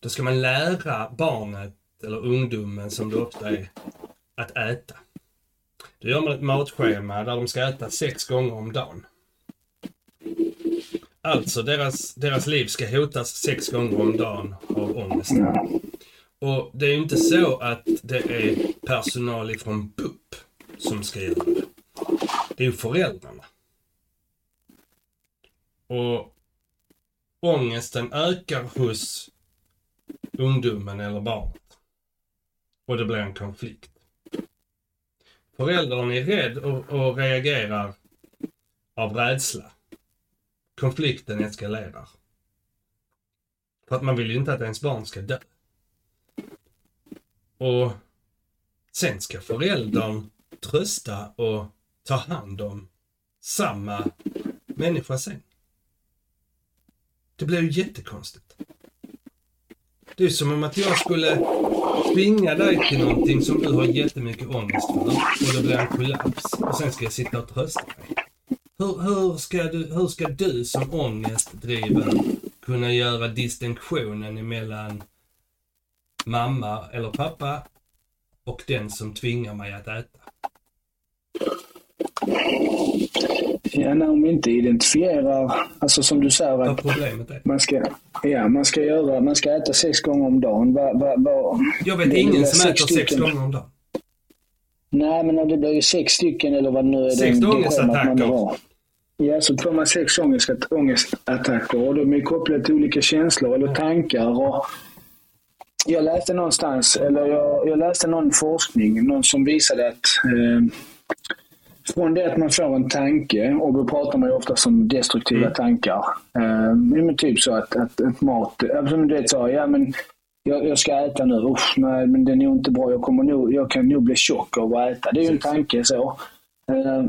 då ska man lära barnet eller ungdomen som det ofta är att äta. Då gör man ett matschema där de ska äta sex gånger om dagen. Alltså deras, deras liv ska hotas sex gånger om dagen av ångesten. Och det är ju inte så att det är personal ifrån BUP som ska göra det. Det är ju föräldrarna. Och ångesten ökar hos ungdomen eller barnet. Och det blir en konflikt. Föräldern är rädd och, och reagerar av rädsla. Konflikten eskalerar. För att man vill ju inte att ens barn ska dö. Och sen ska föräldern trösta och ta hand om samma människa sen. Det blir ju jättekonstigt. Det är som om att jag skulle tvinga dig till någonting som du har jättemycket ångest för och det blir en kollaps och sen ska jag sitta och trösta dig. Hur, hur, ska du, hur ska du som ångestdriven kunna göra distinktionen emellan mamma eller pappa och den som tvingar mig att äta? ja, när de inte identifierar, alltså som du säger, att problemet är. man ska, ja, man ska, göra, man ska äta sex gånger om dagen. Va, va, va, Jag vet ingen som äter sex gånger om dagen. Nej, men om det blir ju sex stycken eller vad nu är. Sex det ångestattacker. Ja, så får man sex ångest- ångestattacker och de är kopplade till olika känslor eller tankar. Och jag läste någonstans, eller jag, jag läste någon forskning, någon som visade att eh, från det att man får en tanke, och då pratar man ju ofta om destruktiva Mm. tankar. Eh, typ så att, att, att mat, äh, som du vet sa, ja men jag, jag ska äta nu, Usch, nej men det är nog inte bra, jag, kommer nog, jag kan nog bli tjock av att äta. Det är ju en tanke så. Eh,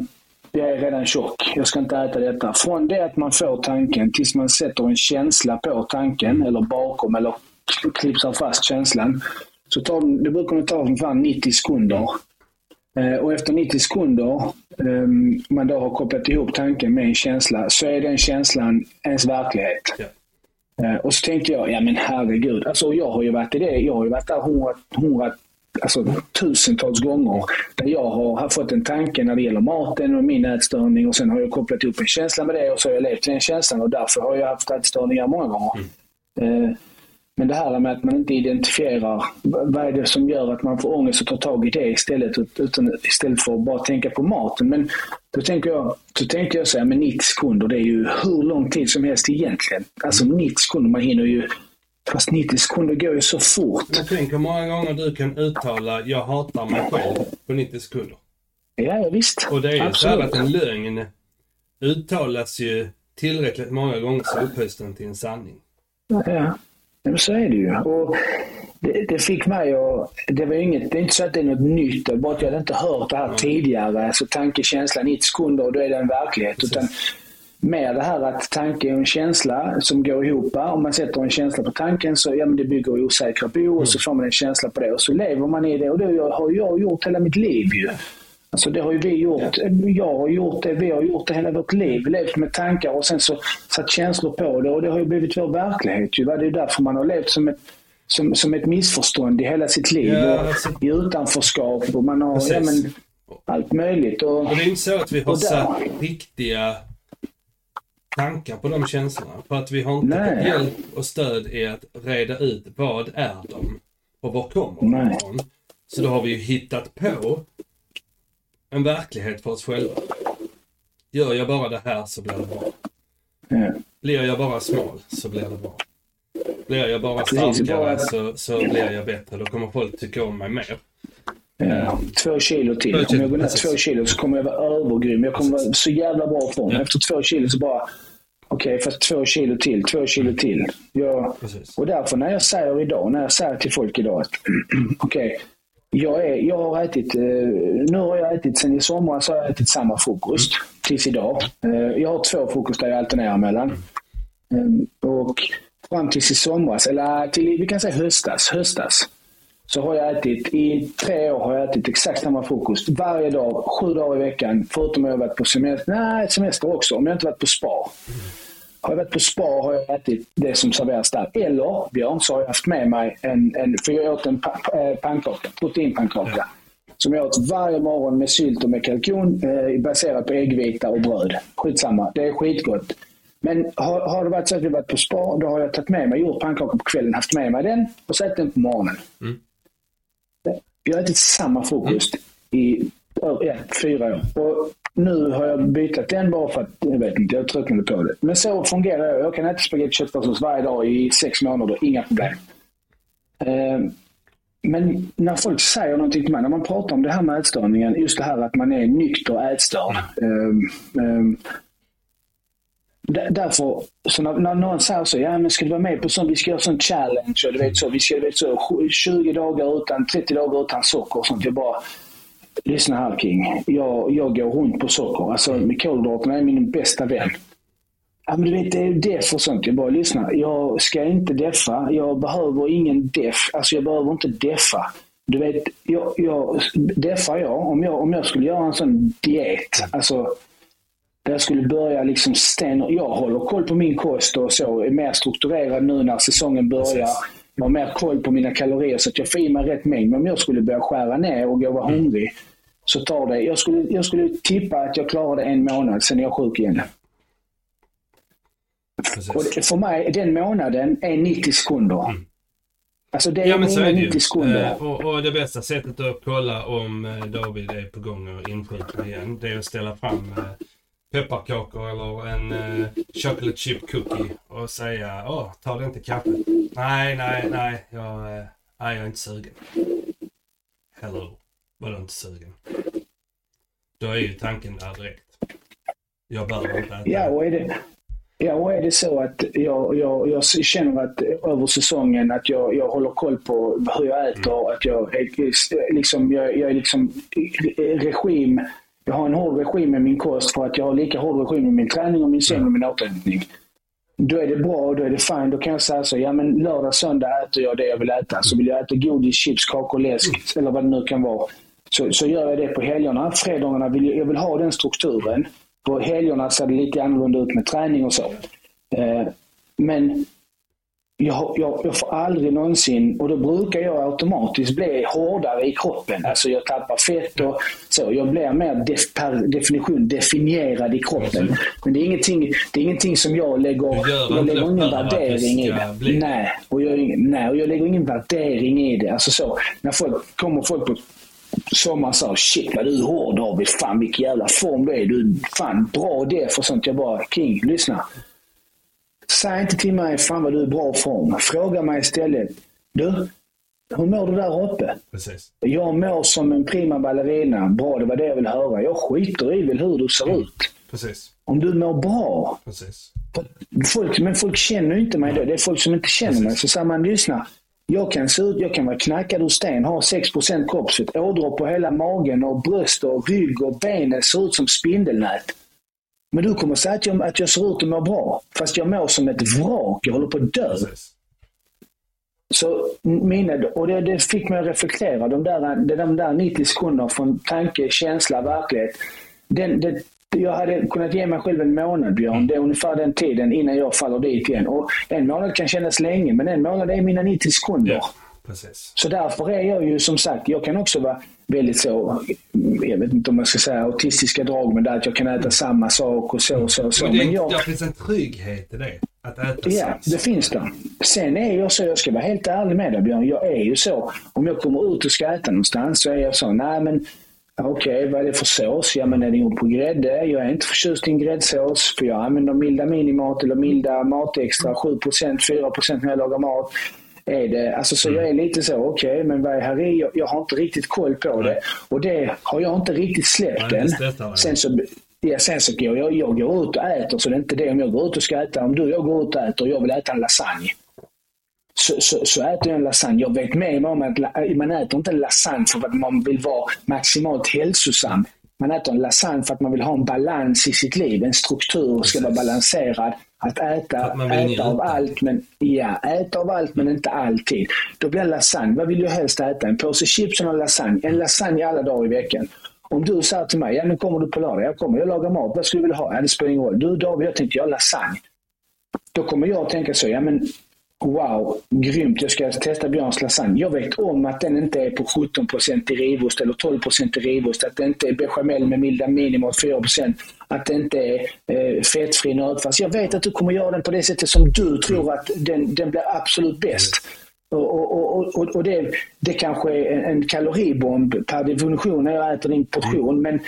jag är redan tjock, jag ska inte äta detta. Från det att man får tanken tills man sätter en känsla på tanken, eller bakom, eller klipsar fast känslan. Så tar, det- brukar nog ta ungefär 90 sekunder. Eh, Och efter 90 sekunder, eh, man då har kopplat ihop tanken med en känsla, så är den känslan ens verklighet. Ja. Eh, Och så tänkte jag, ja men herregud. Alltså jag har ju varit i det. Jag har ju varit där 100, alltså, tusentals gånger där jag har fått en tanke när det gäller maten och min ätstörning och sen har jag kopplat ihop en känsla med det och så har jag levt i den känslan och därför har jag haft ätstörningar många gånger. Mm. Men det här med att man inte identifierar vad är det som gör att man får ångest och tar tag i det istället, utan, istället för att bara tänka på maten. Men då tänker jag, så tänker jag så här, med 90 sekunder, det är ju hur lång tid som helst egentligen. Alltså 90 sekunder, man hinner ju Fast 90 sekunder går ju så fort. Jag tänker hur många gånger du kan uttala jag hatar mig själv på 90 sekunder. Ja, ja visst. Och det är ju Absolut. så att en lögn uttalas ju tillräckligt många gånger så upphöjs den till en sanning. Ja, men så är det ju. Och det, det, fick mig att... Det, var inget, det är inte så att det är något nytt, bara att jag hade inte hört det här mm. tidigare. Alltså tanke, känsla, 90 sekunder och då är det en verklighet. Precis. Utan mer det här att tanke och en känsla som går ihop. Om man sätter en känsla på tanken så ja, men det bygger osäkra bo och så mm. får man en känsla på det och så lever man i det. Och det har jag gjort hela mitt liv ju. Alltså det har ju vi gjort. Jag har gjort det, vi har gjort det hela vårt liv. Vi levt med tankar och sen så satt känslor på det och det har ju blivit vår verklighet. Ju. Det är därför man har levt som ett, som, som ett missförstånd i hela sitt liv. Ja, alltså, I utanförskap och man har ja, men, allt möjligt. Och, och det är inte så att vi har satt riktiga tankar på de känslorna. För att vi har inte Nej. fått hjälp och stöd i att reda ut vad är de och var kommer de ifrån. Så då har vi ju hittat på en verklighet för oss själva. Gör jag bara det här så blir det bra. Blir jag bara smal så blir det bra. Blir jag bara starkare så, så blir jag bättre. Då kommer folk tycka om mig mer. Ja, två kilo till. Om jag går ner två kilo så kommer jag vara övergrym. Jag kommer vara så jävla bra form. Ja. Efter två kilo så bara, okej, okay, fast två kilo till, två kilo till. Jag, och därför när jag säger idag, när jag säger till folk idag att okej, okay, jag, är, jag har ätit, eh, nu har jag ätit, sen i somras har jag ätit samma frukost tills idag. Eh, jag har två frukostar där jag alternerar mellan. Eh, och fram tills i somras, eller till, vi kan säga höstas, höstas så har jag ätit, i tre år har jag ätit exakt samma frukost varje dag, sju dagar i veckan. Förutom att jag varit på semester, nej semester också, om jag inte varit på spa. Har jag varit på spa har jag ätit det som serveras där. Eller, Björn, så har jag haft med mig en, en för jag åt en eh, pannkaka, proteinpannkaka. Ja. Som jag åt varje morgon med sylt och med kalkon eh, baserat på äggvita och bröd. Skitsamma, det är skitgott. Men har, har det varit så att vi varit på spa, då har jag tagit med mig, gjort pannkaka på kvällen, haft med mig den och sett den på morgonen. Mm. Jag har ätit samma frukost mm. i ja, fyra år. Och nu har jag bytt den bara för att, jag vet inte, jag tröttnade på det. Men så fungerar jag. Jag kan äta spagetti och köttfärssås varje dag i sex månader, inga problem. Ehm, men när folk säger någonting till mig, när man pratar om det här med ätstörningen, just det här att man är nykter ätstörd. Ehm, ehm, därför, så när, när någon säger så, ja men ska du vara med på sånt, vi ska göra sån challenge och du vet så, vi ska, du vet så, 20 dagar utan, 30 dagar utan socker och sånt. Jag bara, lyssna här King, jag, jag går runt på socker. Alltså kolhydraterna är min bästa vän. Ja, men du vet, det är deff och sånt. Jag bara, lyssna. Jag ska inte deffa. Jag behöver ingen deff. Alltså jag behöver inte deffa. Du vet, jag, jag, deffar jag om, jag om jag skulle göra en sån diet. Alltså, där jag skulle börja liksom sten... Jag håller koll på min kost och så. Är mer strukturerad nu när säsongen börjar. Jag har mer koll på mina kalorier så att jag får i mig rätt mängd. Men om jag skulle börja skära ner och jag var hungrig så tar det... Jag skulle, jag skulle tippa att jag klarar det en månad, sen är jag sjuk igen. Och för mig, den månaden är 90 sekunder. Mm. Alltså det är ja, men så är det 90 sekunder. Eh, och, och, det bästa sättet att kolla om eh, David är på gång och insjuknar igen, det är att ställa fram eh, pepparkakor eller en eh, chocolate chip cookie och säga åh, ta det inte kaffe. Nej, nej, nej, jag, eh, nej, jag är inte sugen. Hello, vadå inte sugen? Då är ju tanken där direkt. Jag behöver inte äta. Ja, och är det, ja, och är det så att jag, jag, jag känner att över säsongen att jag, jag håller koll på hur jag äter, mm. att jag, liksom, jag, jag är liksom regim jag har en hård regim med min kost för att jag har lika hård regim med min träning och min sömn och min återhämtning. Då är det bra, då är det fint. Då kan jag säga så, ja men lördag, söndag äter jag det jag vill äta. Så vill jag äta godis, chips, kakor, läsk eller vad det nu kan vara. Så, så gör jag det på helgerna. Fredagarna vill jag, jag vill ha den strukturen. På helgerna ser det lite annorlunda ut med träning och så. Eh, men jag, jag, jag får aldrig någonsin, och då brukar jag automatiskt bli hårdare i kroppen. Alltså jag tappar fett och så. Jag blir mer def, per definition definierad i kroppen. Men det är ingenting, det är ingenting som jag lägger, jag lägger ingen värdering i det. Bli. Nej och, jag, nej, och jag lägger ingen värdering i det. Alltså så, när folk kommer folk på sommaren sa shit vad du är hård David. Fan vilken jävla form du är. Du fan bra det för sånt. Jag bara, King, lyssna. Säg inte till mig fan vad du är bra form. Fråga mig istället. Du, hur mår du där uppe? Precis. Jag mår som en prima ballerina. Bra, det var det jag ville höra. Jag skiter i väl hur du ser mm. ut. Precis. Om du mår bra. Precis. Folk, men folk känner ju inte mig då. Det är folk som inte känner Precis. mig. Så säger man, lyssna. Jag kan se ut, jag kan vara knackad ur sten, ha 6% kroppsfett, ådror på hela magen och bröst och rygg och benen ser ut som spindelnät. Men du kommer säga att jag, att jag ser ut att må bra. Fast jag mår som ett vrak. Jag håller på att dö. Så mina, och det, det, fick mig att reflektera. De där, de där 90 sekunderna från tanke, känsla, verklighet. Den, det, jag hade kunnat ge mig själv en månad, Björn. Det är ungefär den tiden innan jag faller dit igen. Och en månad kan kännas länge, men en månad är mina 90 sekunder. Yeah precis. Så därför är jag ju som sagt, jag kan också vara väldigt så, jag vet inte om man ska säga autistiska drag, men det är att jag kan äta samma sak och så och så. Och så. Men, det, men jag, det finns en trygghet i det. Att äta Ja, samma. det finns det. Sen är jag så, jag ska vara helt ärlig med dig Björn, jag är ju så. Om jag kommer ut och ska äta någonstans så är jag så, nej men Okej, okay, vad är det för sås? Ja, men är den gjord på grädde? Jag är inte förtjust i en gräddsås för jag använder milda minimat eller milda matextra, 7% 4% när jag lagar mat är det, alltså så mm. jag är lite så, okej, okay, men vad är här i? Jag, jag, har inte riktigt koll på det. Och det har jag inte riktigt släppt än. Sen så, ja, sen så går jag, jag går ut och äter, så det är inte det. Om jag går ut och ska äta, om du och jag går ut och äter och jag vill äta en lasagne. Så, så, så, äter jag en lasagne. Jag vet med om att man äter inte en lasagne för att man vill vara maximalt hälsosam. Man äter en lasagne för att man vill ha en balans i sitt liv. En struktur ska vara balanserad. Att äta, att äta av allt, men, ja, äta av allt men inte alltid. Då blir lasagne, vad vill jag helst äta? En påse chips och en lasagne. En lasagne alla dagar i veckan. Om du säger till mig, ja men kommer du på lördag? Jag kommer, jag lagar mat. Vad skulle du vilja ha? Ja, det spelar ingen roll. Du David, jag tänkte göra lasagne. Då kommer jag att tänka så, ja men Wow, grymt. Jag ska testa Björns lasagne. Jag vet om att den inte är på 17 i rivost eller 12 i rivost. Att det inte är bechamel med milda minimum 4 Att det inte är eh, fettfri nötfärs. Jag vet att du kommer göra den på det sättet som du tror att den, den blir absolut bäst. Och, och, och, och det, det kanske är en, en kaloribomb per definition när jag äter din portion. Men,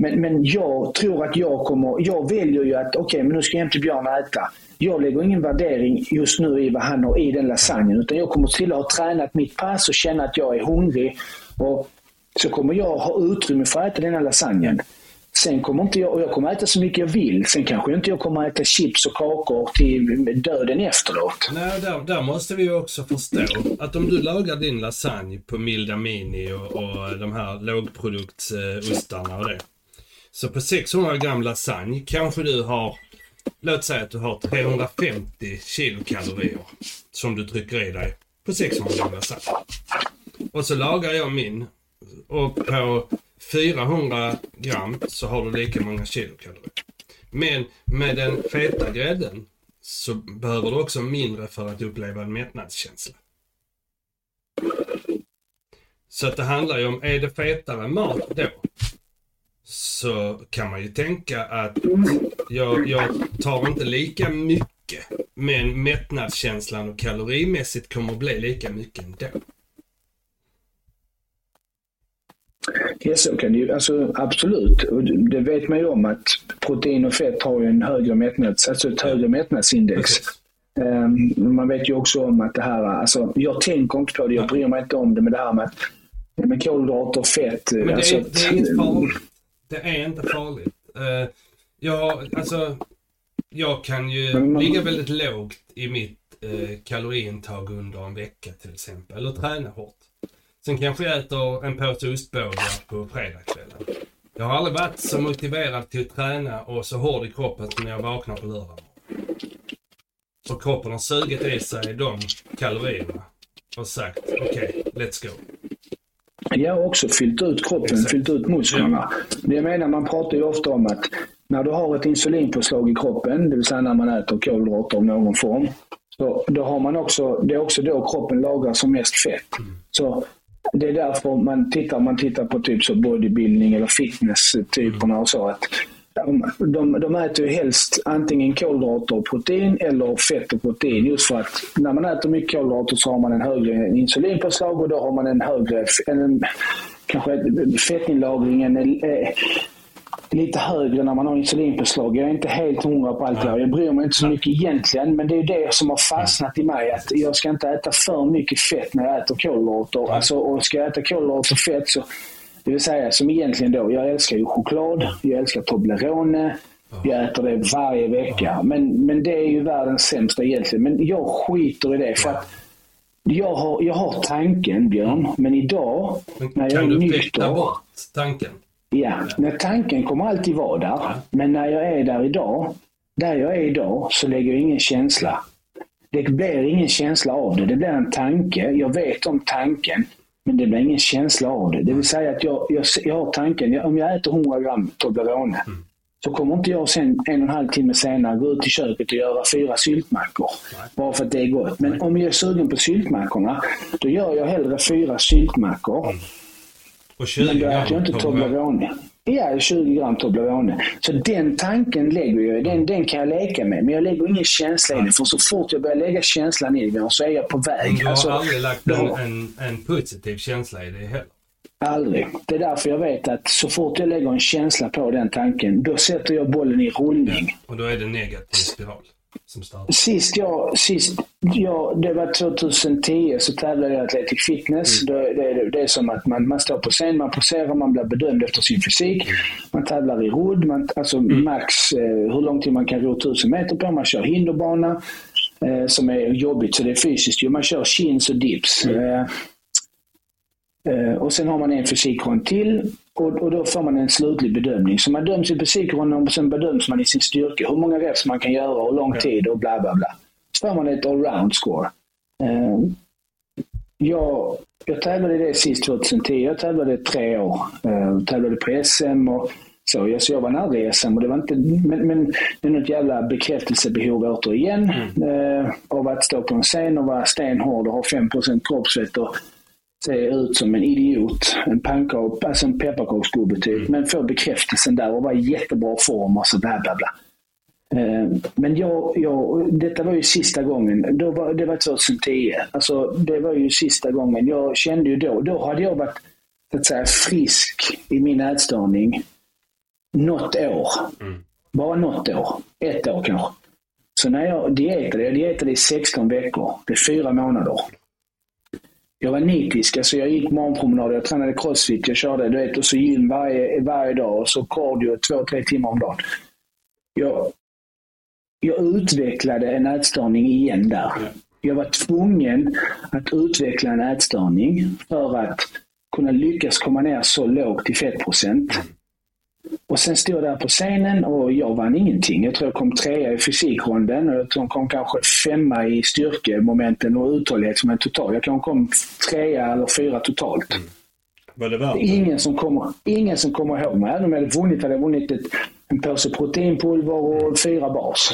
men, men jag tror att jag kommer... Jag väljer ju att okej, okay, men nu ska jag hem till Björn och äta jag lägger ingen värdering just nu i vad han har i den lasagnen. Utan jag kommer till att ha tränat mitt pass och känna att jag är hungrig. Och så kommer jag ha utrymme för att äta den här lasagnen. Sen kommer inte jag, och jag kommer äta så mycket jag vill. Sen kanske inte jag kommer äta chips och kakor till döden efteråt. Nej, där, där måste vi ju också förstå att om du lagar din lasagne på Milda Mini och, och de här lågproduktsostarna och det. Så på 600 gram lasagne kanske du har Låt säga att du har 350 kilokalorier som du trycker i dig på 600 gram lasagne. Och så lagar jag min och på 400 gram så har du lika många kilokalorier. Men med den feta grädden så behöver du också mindre för att uppleva en mättnadskänsla. Så att det handlar ju om, är det fetare mat då? Så kan man ju tänka att jag, jag tar inte lika mycket. Men mättnadskänslan och kalorimässigt kommer bli lika mycket ändå. Ja, så kan det ju. Alltså, absolut. Det vet man ju om att protein och fett har en högre mättnads, alltså ett högre mättnadsindex. Um, man vet ju också om att det här, alltså, jag tänker inte på det, jag bryr mig inte om det, med det här med, att, med kolhydrater, fett. Men det, alltså, är, det är inget farligt. Det är inte farligt. Uh, jag, alltså, jag kan ju man... ligga väldigt lågt i mitt uh, kaloriintag under en vecka till exempel. Eller träna hårt. Sen kanske jag äter en påse ostbågar på fredagskvällen. Jag har aldrig varit så motiverad till att träna och så hård i kroppen som när jag vaknar på lördag. Och kroppen har sugit i sig de kalorierna och sagt okej, okay, let's go. Jag har också fyllt ut kroppen, Exakt. fyllt ut musklerna. Ja. Jag menar, man pratar ju ofta om att när du har ett insulinpåslag i kroppen, det vill säga när man äter kolhydrater av någon form, Så då har man också, det är också då kroppen lagrar som mest fett. Så det är därför man tittar, man tittar på typ så bodybuilding eller fitness-typerna och så. att de, de, de äter ju helst antingen kolhydrater och protein eller fett och protein. Just för att när man äter mycket kolhydrater så har man en högre insulinpåslag och då har man en högre, en, kanske fettinlagringen är, eh, lite högre när man har insulinpåslag. Jag är inte helt hundra på allt det här. Jag bryr mig inte så mycket egentligen, men det är det som har fastnat i mig. Att jag ska inte äta för mycket fett när jag äter kolhydrater. Alltså, och ska jag äta kolhydrater och fett så det vill säga som egentligen då, jag älskar ju choklad, jag älskar Toblerone. Jag äter det varje vecka. Men, men det är ju världens sämsta egentligen. Men jag skiter i det. för att jag har, jag har tanken, Björn, men idag Men när jag är kan du nykter... flytta bort tanken? Ja, men tanken kommer alltid vara där. Ja. Men när jag är där idag, där jag är idag, så lägger jag ingen känsla. Det blir ingen känsla av det. Det blir en tanke. Jag vet om tanken, men det blir ingen känsla av det. Det vill säga att jag, jag, jag har tanken, jag, om jag äter 100 gram Toblerone, så kommer inte jag sen en och en halv timme senare gå ut i köket och göra fyra syltmackor. Bara för att det är gott. Men om jag är sugen på syltmackorna, då gör jag hellre fyra syltmackor. Och 20 Men då äter jag inte Toblerone. Ja, 20 gram Toblerone. Så den tanken lägger jag, den, den kan jag leka med. Men jag lägger ingen känsla i det. För så fort jag börjar lägga känslan i det så är jag på väg. du har Alltså, aldrig lagt då- en, en, en positiv känsla i det heller. Aldrig. Det är därför jag vet att så fort jag lägger en känsla på den tanken, då sätter jag bollen i rullning. Och då är det negativ spiral som startar. Sist jag, sist jag, det var 2010, så tävlade jag i Athletic Fitness. Då, det, är- det är som att man, man står på scen, man poserar, man blir bedömd efter sin fysik. Man tävlar i rodd, man, alltså max eh, hur lång tid man kan ro 1000 meter på. Man kör hinderbana, eh, som är jobbigt, så det är fysiskt. Man kör chins och dips. Eh, Eh, och sen har man en fysikrond till och, och då får man en slutlig bedömning. Så man döms i fysikronden och sen bedöms man i sin styrka. Hur många reps man kan göra och lång tid och bla bla bla. Så får man ett allround score. Eh, jag, jag tävlade i det sist 2010. Jag tävlade tre år. Eh, tävlade på SM och så. Jag, så jag var nära i SM. Och det var inte, men, men det är något jävla bekräftelsebehov återigen. Eh, av att stå på en scen och vara stenhård och ha 5 kroppsfett och se ut som en idiot. En pannkaka, alltså en pepparkaksgubbe typ. Men få bekräftelsen där och vara i jättebra form och så bla bla bla. Eh, Men jag, jag, detta var ju sista gången. Då var, det var 2010. Alltså, det var ju sista gången. Jag kände ju då, då hade jag varit så att säga, frisk i min ätstörning något år. Bara något år. Ett år kanske. Så när jag dietade, jag dietade i 16 veckor. Det är fyra månader. Jag var nitisk. Alltså jag gick morgonpromenader, jag tränade crossfit, jag körde du vet, och så gym varje, varje dag och så cardio två, tre timmar om dagen. Jag, jag utvecklade en ätstörning igen där. Jag var tvungen att utveckla en ätstörning för att kunna lyckas komma ner så lågt i fettprocent. Och sen stod jag där på scenen och jag vann ingenting. Jag tror jag kom trea i fysikronden och jag tror jag kom kanske femma i styrkemomenten och uthållighetsmoment totalt. Jag kanske kom trea eller fyra totalt. Var det värt? Ingen som kommer, ingen som kommer ihåg mig. Även om jag hade vunnit hade jag vunnit ett, en påse proteinpulver och fyra bars.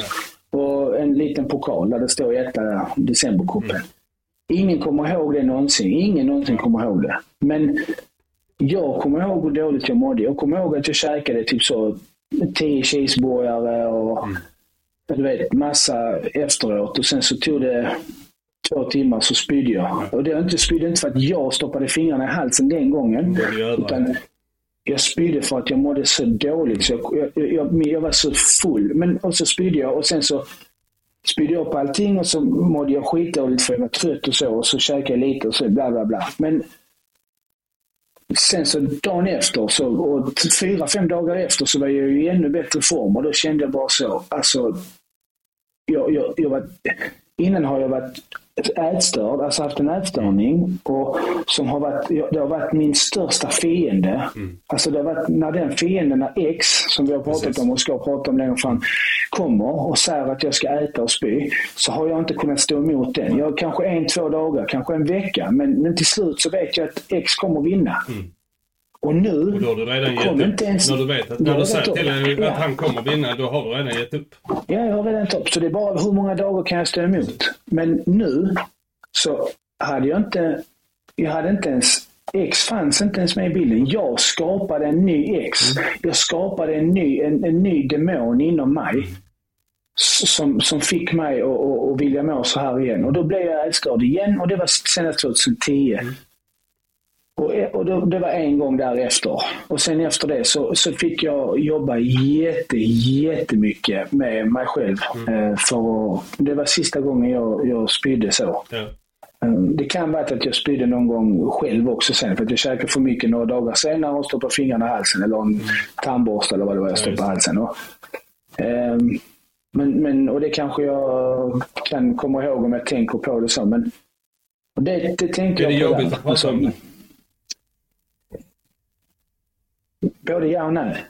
Och en liten pokal där det står etta decemberkuppen. Ingen kommer ihåg det någonsin. Ingen någonsin kommer ihåg det. Men jag kommer ihåg hur dåligt jag mådde. Jag kommer ihåg att jag käkade typ så tio cheeseburgare och du vet, massa efteråt. Och sen så tog det två timmar så spydde jag. Och det är inte, spydde inte för att jag stoppade fingrarna i halsen den gången. Utan jag spydde för att jag mådde så dåligt. Så jag, jag, jag, jag var så full. Men, och så spydde jag och sen så spydde jag upp allting och så mådde jag skitdåligt för jag var trött och så. Och så käkade jag lite och så bla bla bla. Men sen så dagen efter, så, och fyra, fem dagar efter så var jag i ännu bättre form och då kände jag bara så. Alltså, jag, jag, jag var, innan har jag varit ätstörd, alltså haft en ätstörning och som har varit, det har varit min största fiende. Alltså det har varit när den fienden, när X, som vi har pratat Precis. om och ska prata om längre fram, kommer och säger att jag ska äta och spy, så har jag inte kunnat stå emot den. Jag kanske en, två dagar, kanske en vecka, men, men till slut så vet jag att X kommer vinna. Och nu... Och då har du redan gett upp. inte ens- När du vet att när du säger gett till upp. Ja. att han kommer vinna, då har du redan gett upp. Ja, jag har redan topp. Så det är bara hur många dagar kan jag stå emot. Men nu så hade jag inte... Jag hade inte ens... X fanns inte ens med i bilden. Jag skapade en ny X. Jag skapade en ny, en, en ny demon inom mig. s- Som, som fick mig att, vilja må så här igen. Och då blev jag ätstörd igen och det var senast 2010. Och, och då, det var en gång därefter. Och sen efter det så, så fick jag jobba jätte, jättemycket med mig själv. Eh, för det var sista gången jag, jag spydde så. Ja. Eh, Det kan vara att jag spydde någon gång själv också sen för att jag käkade för mycket några dagar senare och stoppade fingrarna i halsen eller en tandborste eller vad det var jag stoppade i halsen. Och, ehm, men, men, och det kanske jag kan komma ihåg om jag tänker på det så. Men och det, det tänker Är det jag på jobbigt där. att prata om det? Både ja och nej.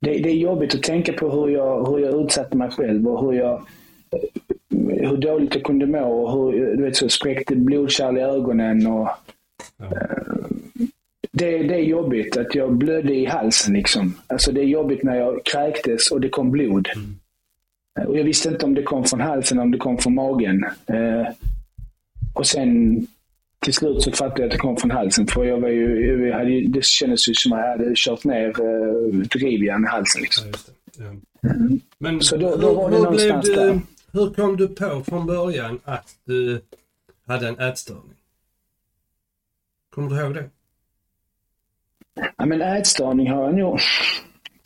Det, det är jobbigt att tänka på hur jag, hur jag utsatte mig själv och hur jag hur dåligt jag kunde må och hur du vet, så spräckte blodkärl i ögonen. Och, Ja. det, det är jobbigt att jag blödde i halsen. Liksom. Alltså det är jobbigt när jag kräktes och det kom blod. Mm. Och jag visste inte om det kom från halsen eller om det kom från magen. Eh, och sen till slut så fattade jag att det kom från halsen. För jag var ju, jag hade, ju- det kändes ju som att jag hade kört ner eh, drivjärn i halsen. Liksom. Ja. Ja. Men Så då- då var det hur, någonstans du, där. hur kom du på från början att du hade en ätstörning? Kommer du ihåg det? Ja, men ätstörning har jag nog...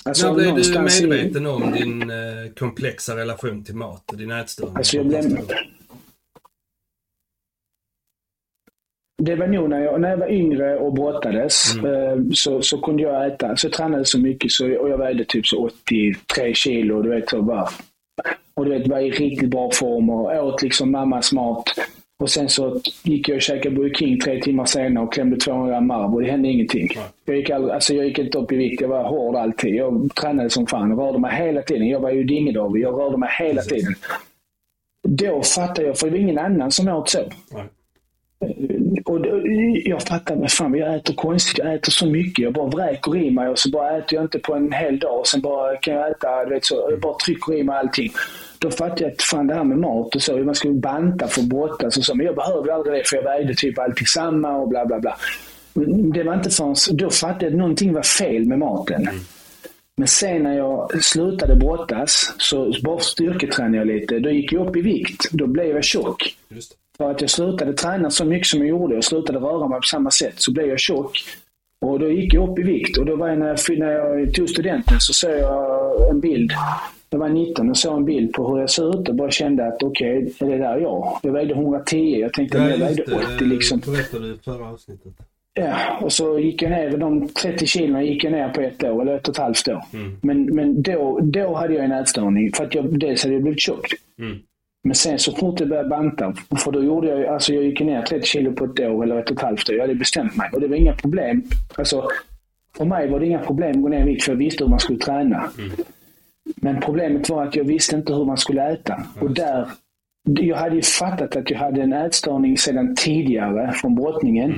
Alltså, När blev du någonstans i- medveten om din eh, komplexa relation till mat och din ätstörning? Alltså jag blev... Det var nog när jag, när jag var yngre och brottades Mm. eh, så, så kunde jag äta. Så jag tränade så mycket så, och jag vägde typ så 83 kilo. Du vet, så bara, och du vet, var i riktigt bra form och åt liksom mammas mat. Och sen så gick jag och käkade Burger King tre timmar senare och klämde 200 gram Marabou. Det hände ingenting. Jag gick, all, alltså jag gick inte upp i vikt. Jag var hård alltid. Jag tränade som fan. Jag rörde mig hela tiden. Jag var ju dingedavid. Jag rörde mig hela Precis. tiden. Då fattade jag, för det var ingen annan som åt så. Nej. Och jag fattar, men fan jag äter konstigt. Jag äter så mycket. Jag bara vräker i mig och så bara äter jag inte på en hel dag. Och sen bara kan jag äta, du vet så. Jag bara trycker i mig allting. Då fattade jag att fan det här med mat och så, man skulle banta för att brottas och så. Men jag behövde aldrig det för jag vägde typ alltid samma och bla bla bla. Det var inte förrän då fattade jag att någonting var fel med maten. Men sen när jag slutade brottas, så bara styrketränade jag lite. Då gick jag upp i vikt. Då blev jag tjock. Just. För att jag slutade träna så mycket som jag gjorde och slutade röra mig på samma sätt så blev jag tjock. Och då gick jag upp i vikt och då var jag när jag, när jag tog studenten så såg jag en bild. Jag var 19 och såg en bild på hur jag ser ut och bara kände att okej, är det där jag? Jag vägde 110. Jag tänkte att jag vägde 80 liksom. berättade du i förra avsnittet. Ja, och så gick jag ner, de 30 kilona gick jag ner på ett år, eller ett och ett halvt år. Mm. Men, men då, då hade jag en ätstörning, för att jag, dels hade jag blivit tjock. Mm. Men sen så fort jag började banta, för då gjorde jag, alltså jag gick ner 30 kilo på ett år eller ett och ett halvt år. Jag hade bestämt mig och det var inga problem. Alltså, för mig var det inga problem att gå ner i vikt för jag visste hur man skulle träna. Men problemet var att jag visste inte hur man skulle äta. Och där, jag hade ju fattat att jag hade en ätstörning sedan tidigare från brottningen.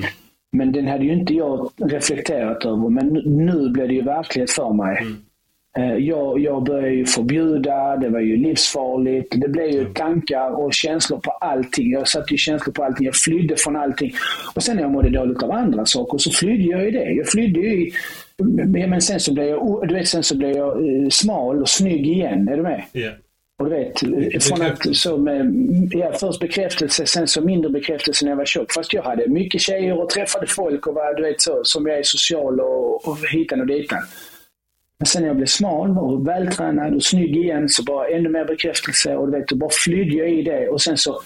Men den hade ju inte jag reflekterat över. Men nu- nu blev det ju verklighet för mig. Eh, Jag, jag började ju förbjuda, det var ju livsfarligt. Det blev ju tankar och känslor på allting. Jag satte ju känslor på allting. Jag flydde från allting. Och sen när jag mådde dåligt av andra saker så flydde jag i det. Jag flydde ju i... Men sen så blev jag, du vet, sen så blev jag eh, smal och snygg igen. Är du med? Ja. Och du vet, från att så med, ja, först bekräftelse, sen så mindre bekräftelse när jag var tjock. Fast jag hade mycket tjejer och träffade folk och var, du vet, så, som jag är social och, och hitan och ditan. Men sen när jag blev smal och vältränad och snygg igen så bara ännu mer bekräftelse och du vet, då bara flydde jag i det. Och sen så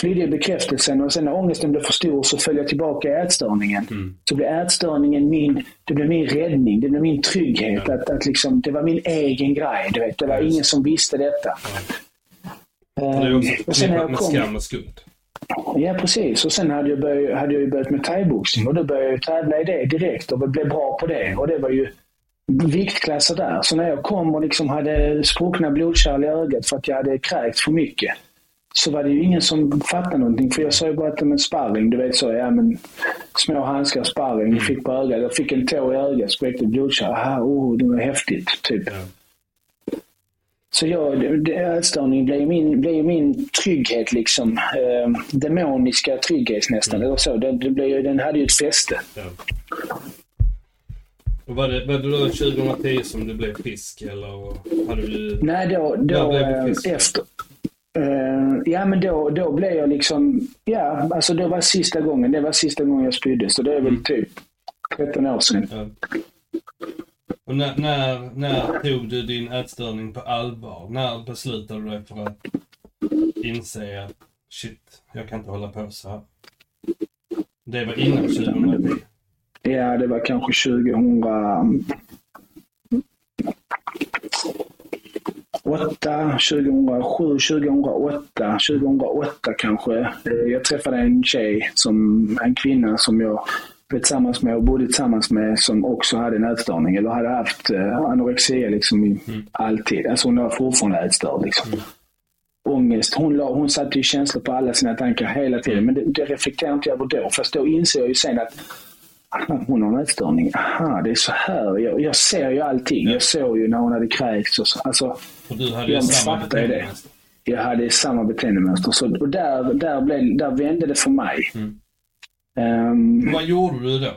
flydde jag bekräftelsen och sen när ångesten blev för stor så föll jag tillbaka i ätstörningen. Så blev ätstörningen min, det blev min räddning, det blev min trygghet. Att, att liksom, det var min egen grej. Du vet. Det var just ingen som visste detta. Det är också och sen när förknippat jag med kom, skam och skuld. Ja, precis. Och sen hade jag, börjat, hade jag börjat med thaiboxning och då började jag tävla i det direkt och blev bra på det. Och det var ju viktklasser där. Så när jag kom och liksom hade spruckna blodkärl i ögat för att jag hade kräkt för mycket. så var det ju ingen som fattade någonting. För jag sa ju bara att det med sparring, du vet så, ja men små handskar, sparring, fick på ögat. Jag fick en tå i ögat, spräckte blodkärl. Aha, oh, det var häftigt, typ. Ja. Så jag, ätstörning blev min, blev min trygghet liksom. Eh, demoniska trygghet nästan. Eller så. Det, det blev, den hade ju ett fäste. Ja. Och var det, var det då 2010 som du blev frisk eller hade du... Nej, då, då blev du eh, efter. Eh, ja, men då, då blev jag liksom... Ja, alltså det var sista gången. Det var sista gången jag spydde. Så det är väl typ 13 år sedan. Ja. Och när, när, när tog du din ätstörning på allvar? När beslutade du dig för att inse att shit, jag kan inte hålla på så här? Det var innan 2010. Ja, det var kanske 2000... 2008, 2007, 2008, 2008 kanske. Jag träffade en tjej, som, en kvinna som jag blev tillsammans med och bodde tillsammans med som också hade en ätstörning. Eller hade haft eh, anorexia liksom i, alltid. Alltså hon var fortfarande ätstörd. Liksom. Ångest. Hon, la, hon satte ju känslor på alla sina tankar hela tiden. Men det, det reflekterade inte jag över då. Fast då inser jag ju sen att Aha, hon har en ätstörning. Aha, det är så här. Jag, jag ser ju allting. Jag såg ju när hon hade kräkts och så. Alltså, Och du hade Jag samma beteendemönster. jag hade samma beteendemönster. Så, och där, där, blev, där vände det för mig. Mm. Ehm, Vad gjorde du då?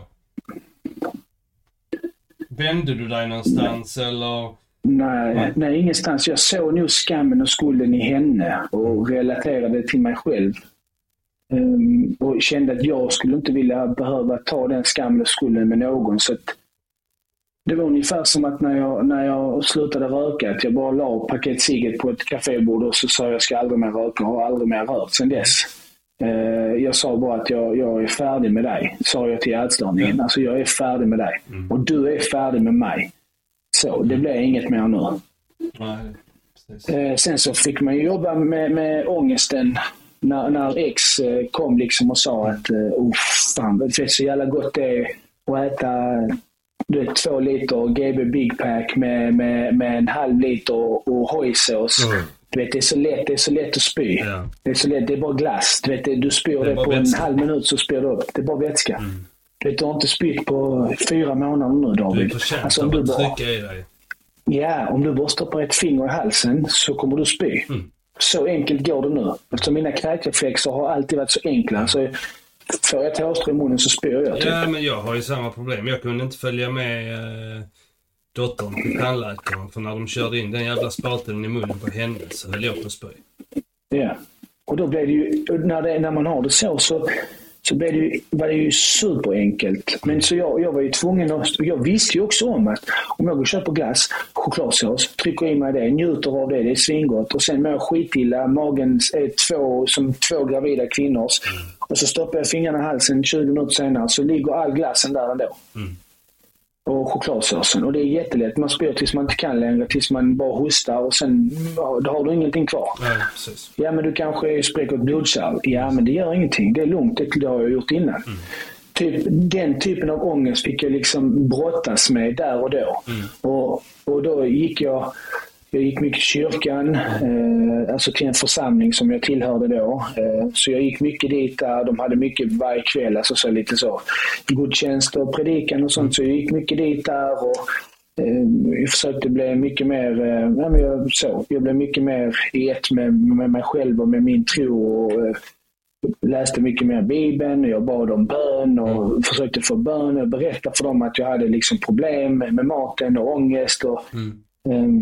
Vände du dig någonstans eller? nej, Nej. nej, ingenstans. Jag såg nog skammen och skulden i henne och relaterade till mig själv. Ehm, och kände att jag skulle inte vilja behöva ta den skammen och skulden med någon. Så det var ungefär som att när jag, när jag slutade röka, att jag bara la paket cigarett på ett kafébord och så sa jag, ska aldrig mer röka och har aldrig mer rört sedan dess. Eh, jag sa bara att jag, jag är färdig med dig, sa jag till ätstörningen. Alltså jag är färdig med dig. Och du är färdig med mig. Så, det blev inget mer nu. Precis. Eh, sen så fick man jobba med, med ångesten när, när ex eh, kom liksom och sa att eh, oh, fan, det är så jävla gott det är att äta du vet, två liter GB Big Pack med, med, med en halv liter och hojsås. Mm. Du vet, det är så lätt, det är så lätt att spy. Ja. Det är så lätt, det är bara glass. Du, vet, du spyr Det det, på vätska. en halv minut så spyr du upp. Det är bara vätska. Mm. Du, vet, du har inte spytt på fyra månader nu Du är David. förtjänt Alltså, om du bara, i dig. Ja, om du bara stoppar ett finger i halsen så kommer du spy. Mm. Så enkelt går det nu. Eftersom mina kräkreflexer har alltid varit så enkla. Så får jag ett hårstrå i munnen så spyr jag. Typ. Ja, men jag har ju samma problem. Jag kunde inte följa med eh, dottern till tandläkaren för när de körde in den jävla spaten i munnen på henne så höll jag på att spy. Ja. Och då blev det ju, när, det, när man har det så, så, så blev det var det ju superenkelt. Men så jag, jag var ju tvungen att, jag visste ju också om att om jag går och köper glass, chokladsås, trycker i mig det, njuter av det, det är svingott och sen mår jag skitilla, magen är två, som två gravida kvinnors. Och så stoppar jag fingrarna i halsen 20 minuter senare så ligger all glassen där ändå. Och chokladsåsen. Och det är jättelätt. Man spyr tills man inte kan längre, tills man bara hostar och sen ja, då har du ingenting kvar. Precis. Ja, men du kanske spräcker ett blodkärl. Ja, men det gör ingenting. Det är lugnt. Det, har jag gjort innan. Typ, den typen av ångest fick jag liksom brottas med där och då. Och, och då gick jag jag gick mycket i kyrkan, eh, alltså till en församling som jag tillhörde då. Eh, så jag gick mycket dit där. De hade mycket varje kväll, alltså så lite så gudstjänst och predikan och sånt. Så jag gick mycket dit där. Och, eh, jag försökte bli mycket mer, eh, men jag, så, jag blev mycket mer i ett med, med mig själv och med min tro. Och, eh, läste mycket mer Bibeln, och jag bad om bön och försökte få bön. Jag berättade för dem att jag hade liksom problem med, maten och ångest. Och, mm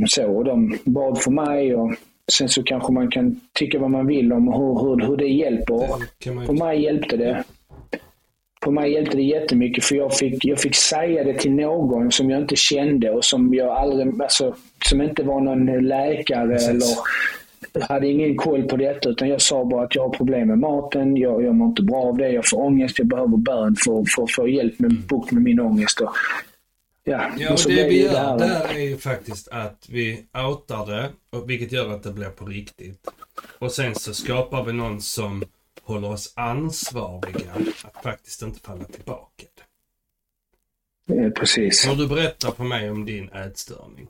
så, och de bad för mig. Och sen så kanske man kan tycka vad man vill om hur, hur, hur det hjälper. Det På mig hjälpte det. På mig hjälpte det jättemycket för jag fick, jag fick säga det till någon som jag inte kände och som jag aldrig, alltså, som inte var någon läkare Precis. eller hade ingen koll på detta utan jag sa bara att jag har problem med maten, jag, jag mår inte bra av det, jag får ångest, jag behöver bön för, för att få hjälp med bukt med min ångest. Och, ja, Ja, och det vi gör här- där är ju faktiskt att vi outar det, vilket gör att det blir på riktigt. Och sen så skapar vi någon som håller oss ansvariga att faktiskt inte falla tillbaka. Eh, Precis. När du berättar för mig om din ätstörning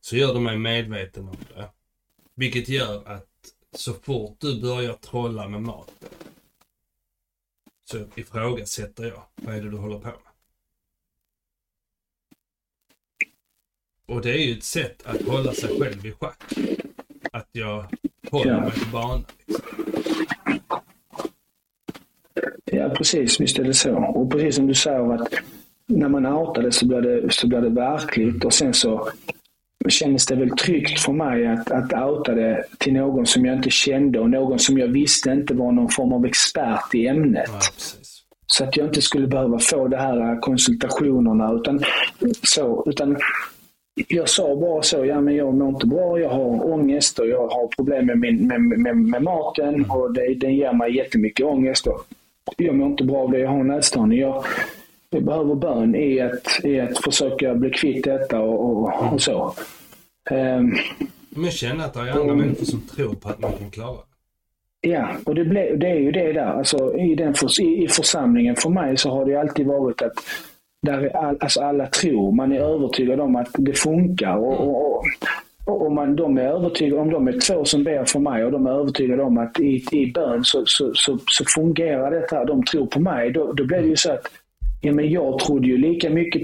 så gör du mig medveten om det. Vilket gör att så fort du börjar trolla med maten så ifrågasätter jag, vad är det du håller på med? Och det är ju ett sätt att hålla sig själv i schack. Att jag håller mig på banan. Ja, precis. Visst är det så. Och precis som du säger att när man outar det så blir det, så blir det verkligt och sen så kändes det väl tryggt för mig att, att outa det till någon som jag inte kände och någon som jag visste inte var någon form av expert i ämnet. Ja. Så att jag inte skulle behöva få de här konsultationerna. Utan, så, utan jag sa bara så, ja men jag mår inte bra, jag har ångest och jag har problem med, min, med, med, med maten och det, den ger mig jättemycket ångest. Och jag mår inte bra av det, jag har ätstörning. Jag, jag behöver bön i att, i att försöka bli kvitt detta och, och, och så. Ehm, Men känna att det är andra människor som tror på att man kan klara det. Ja, och det, ble, det är ju det där. Alltså, i, den förs, i, I församlingen för mig så har det alltid varit att där är all, alltså alla tror. Man är övertygad om att det funkar. Och, och, och, och om, man, de är övertygade, om de är två som ber för mig och de är övertygade om att i, i bön så, så, så, så fungerar detta, de tror på mig. Då, då blir det ju så att ja, men jag trodde ju lika mycket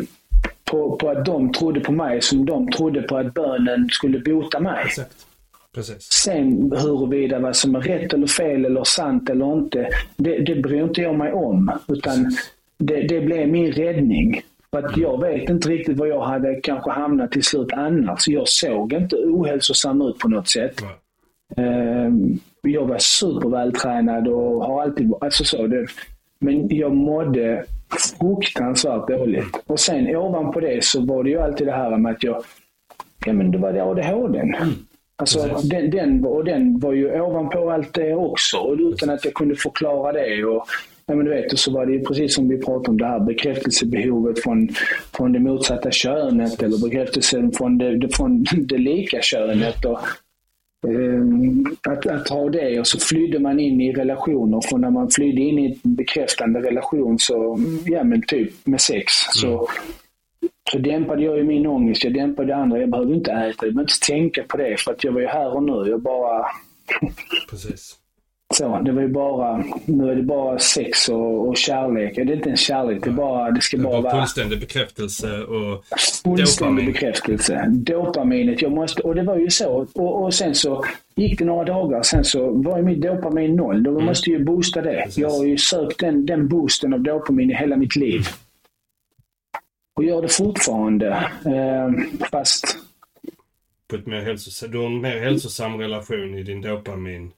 på, på att de trodde på mig som de trodde på att bönen skulle bota mig. Exakt. Precis. Sen huruvida vad som är rätt eller fel eller sant eller inte, det, det bryr inte jag mig om. Utan det, det blev min räddning. För att jag vet inte riktigt var jag hade kanske hamnat till slut annars. Jag såg inte ohälsosam ut på något sätt. Ehm, Jag var supervältränad och har alltid alltså så. Det, men jag mådde fruktansvärt dåligt. Och sen ovanpå det så var det ju alltid det här med att jag, ja men det var det ADHD. Alltså, Precis. den, den, och den var ju ovanpå allt det också. Och utan att jag kunde förklara det. Och, ja, men du vet, och så var det ju precis som vi pratade om det här bekräftelsebehovet från, från det motsatta könet eller bekräftelsen från det, från det lika könet. Och, Ehm, att, att ha det och så flydde man in i relationer. För när man flydde in i en bekräftande relation så, ja men typ med sex, så, så dämpade jag ju min ångest. Jag dämpade det andra. Jag behövde inte äta, jag behövde inte tänka på det för att jag var ju här och nu. Jag bara, Precis. Så, det var ju bara, nu är det bara sex och, och kärlek. Det är inte en kärlek, det, är bara, det ska Det bara var vara fullständig bekräftelse och fullständig dopamin. bekräftelse. Dopaminet, jag måste, och det var ju så. Och, och sen så gick det några dagar, sen så var ju mitt dopamin noll. Då måste jag ju boosta det. Mm. Precis. Jag har ju sökt den, den boosten av dopamin i hela mitt liv. Och gör det fortfarande. Eh, fast, På ett mer hälsosam, du har en mer hälsosam relation i din dopamin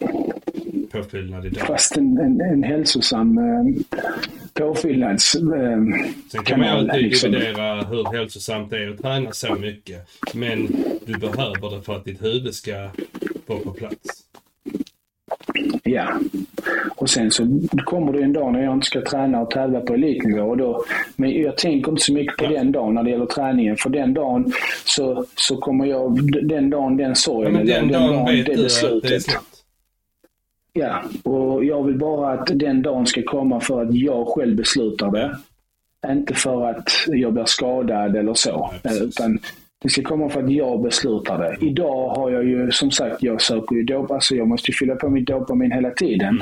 påfyllnad idag. fast en, en, en hälsosam eh, påfyllnads... Eh, Sen kan man alltid liksom. dividera hur hälsosamt det är att träna så mycket. Men du behöver det för att ditt huvud ska vara på plats. Ja. Och sen så kommer det en dag när jag inte ska träna och tävla på elitnivå. Och då, men jag tänker inte så mycket på Ja. den dagen när det gäller träningen. För den dagen så, så kommer jag, den dagen, den Ja, sorgen, men eller den dagen vet det att det. Ja, och jag vill bara att den dagen ska komma för att jag själv beslutar det. Inte för att jag blir skadad eller så. Ja, utan det ska komma för att jag beslutar det. Idag har jag ju, som sagt, jag söker ju dop, alltså jag måste fylla på mitt dopamin hela tiden.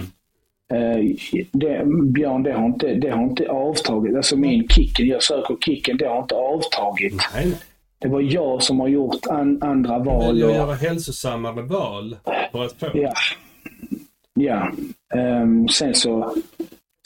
Eh, det, Björn, det har, inte, det har inte avtagit. Alltså min kicken, jag söker kicken, det har inte avtagit. Nej. Det var jag som har gjort an, andra Du val. vill ju och- göra hälsosammare val för att få. Ja. Ja. Ehm, sen så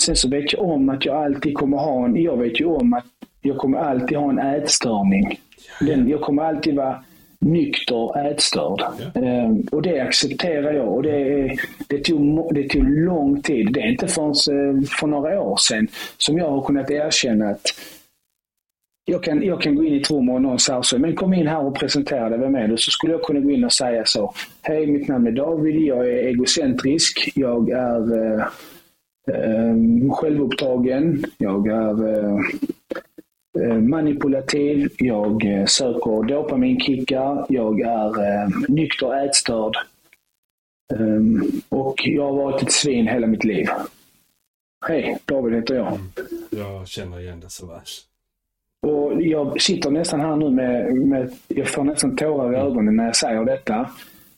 sen så vet jag om att jag alltid kommer ha en, jag vet ju om att jag kommer alltid ha en ätstörning. Den, jag kommer alltid vara nykter ätstörd. Ja. Ehm, och det accepterar jag. Och det, det, tog, det tog lång tid. Det är inte förrän eh, för några år sedan som jag har kunnat erkänna att jag kan, jag kan gå in i ett rum och någon säger så, men kom in här och presentera dig, vem är du? Så skulle jag kunna gå in och säga så. Hej, mitt namn är David, jag är egocentrisk, jag är eh, eh, självupptagen, jag är eh, eh manipulativ, jag eh, söker dopaminkickar, jag är eh, nykter ätstörd ehm, och jag har varit ett svin hela mitt liv. Hej, David heter jag. Mm. Jag känner igen det så väl. Och jag sitter nästan här nu med, med jag får nästan tårar i ögonen när jag säger detta.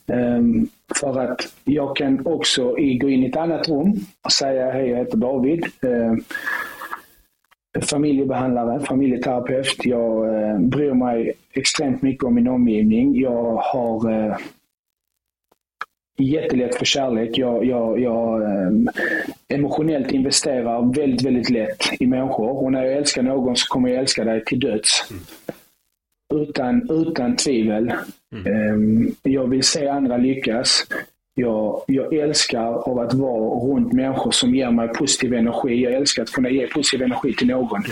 Um, för att jag kan också gå in i ett annat rum och säga hej, jag heter David. Uh, familjebehandlare, familjeterapeut. Jag uh, bryr mig extremt mycket om min omgivning. Jag har uh, jättelätt för kärlek. Jag, jag, jag um, emotionellt investerar väldigt, väldigt lätt i människor. Och när jag älskar någon så kommer jag älska dig till döds. Mm. Utan, utan tvivel. Mm. Um, jag vill se andra lyckas. Jag, jag älskar av att vara runt människor som ger mig positiv energi. Jag älskar att kunna ge positiv energi till någon.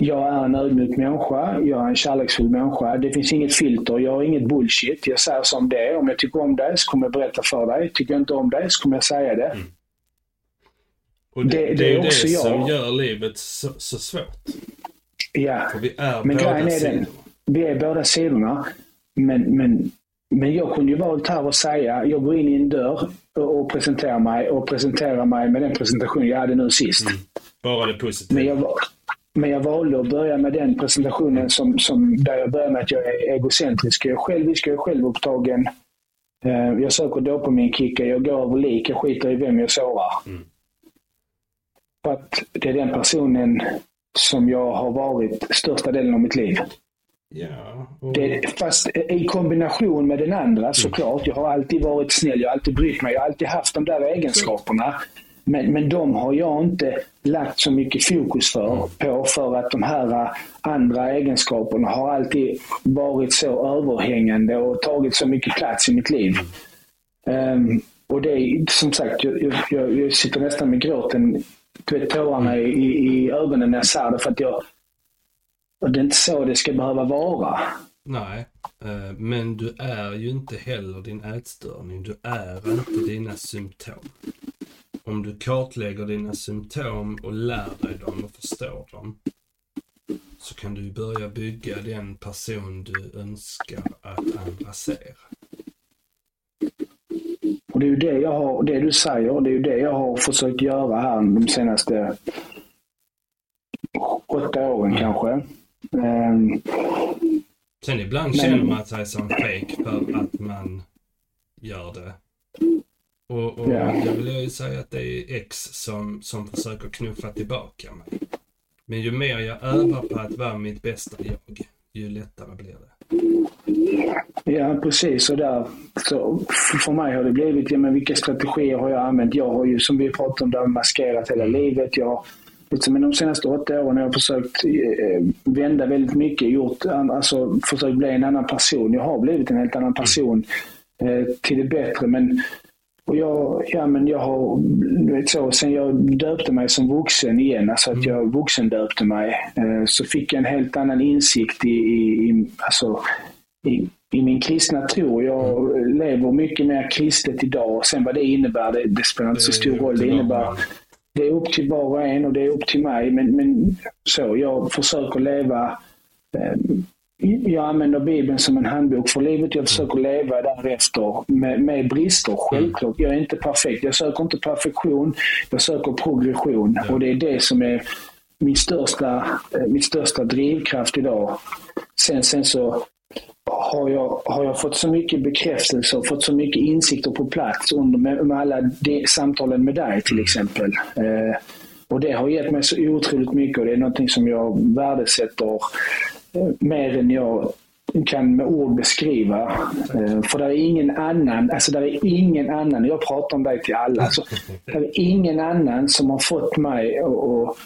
Jag är en ödmjuk människa. Jag är en kärleksfull människa. Det finns inget filter. Jag har inget bullshit. Jag säger som det är. Om jag tycker om dig så kommer jag berätta för dig. Tycker jag inte om dig så kommer jag säga det. Mm. Och det, det, det är, också det jag. som gör livet så, så svårt. Ja. För vi är Men båda är sidorna. Den, vi är båda sidorna. Men, men, men jag kunde ju valt här och säga, jag går in i en dörr och, och presenterar mig och presenterar mig med den presentation jag hade nu sist. Mm. Bara det positiva. Men jag, men jag valde att börja med den presentationen som, som där jag börjar med att jag är egocentrisk. Jag är självisk, jag är självupptagen. Uh, jag söker dopaminkickar, jag går över lik, jag skiter i vem jag sårar. Mm. För att det är den personen som jag har varit största delen av mitt liv. Ja, och... det, fast i kombination med den andra mm. såklart. Jag har alltid varit snäll, jag har alltid brytt mig, jag har alltid haft de där egenskaperna. Men, men de har jag inte lagt så mycket fokus för, på för att de här andra egenskaperna har alltid varit så överhängande och tagit så mycket plats i mitt liv. Um, och det är som sagt, jag, jag, jag sitter nästan med gråten, tårarna i, i ögonen när jag säger det för att jag och det är inte så det ska behöva vara. Nej, eh, men du är ju inte heller din ätstörning. Du är inte dina symptom. Om du kartlägger dina symptom och lär dig dem och förstår dem så kan du börja bygga den person du önskar att andra ser. Och det är ju det jag har, det du säger, det är ju det jag har försökt göra här de senaste åtta åren mm. kanske. Um, Sen ibland men... känner man sig som fake för att man gör det. Och, och yeah. jag vill ju säga att det är X som, som försöker knuffa tillbaka mig. Men ju mer jag övar på att vara mitt bästa jag, ju lättare blir det. Ja, precis. Och där, så för mig har det blivit, ja, men vilka strategier har jag använt? Jag har ju, som vi pratade om, där maskerat hela mm. livet. Jag liksom, men de senaste åtta åren har jag försökt eh, vända väldigt mycket. Gjort, alltså, försökt bli en annan person. Jag har blivit en helt annan person eh, till det bättre. Men, och jag, ja, men jag har, vet så, sen jag döpte mig som vuxen igen, alltså att jag vuxendöpte mig, eh, så fick jag en helt annan insikt i, i, i alltså, i, i min kristna tro. Jag lever mycket mer kristet idag. Sen vad det innebär, det, det spelar inte så stor roll. Det innebär det är upp till var och en och det är upp till mig. Men, men så, jag försöker leva eh, jag använder Bibeln som en handbok för livet. Jag försöker leva därefter med, med brister, självklart. Jag är inte perfekt. Jag söker inte perfektion, jag söker progression. Och det är det som är min största, eh, min största drivkraft idag. Sen, sen så har jag, har jag fått så mycket bekräftelse och fått så mycket insikter på plats under med, med alla de, samtalen med dig till exempel. Eh, och det har gett mig så otroligt mycket och det är någonting som jag värdesätter mer än jag kan med ord beskriva. Eh, för det är ingen annan, alltså det är ingen annan, jag pratar om dig till alla, alltså, det är ingen annan som har fått mig att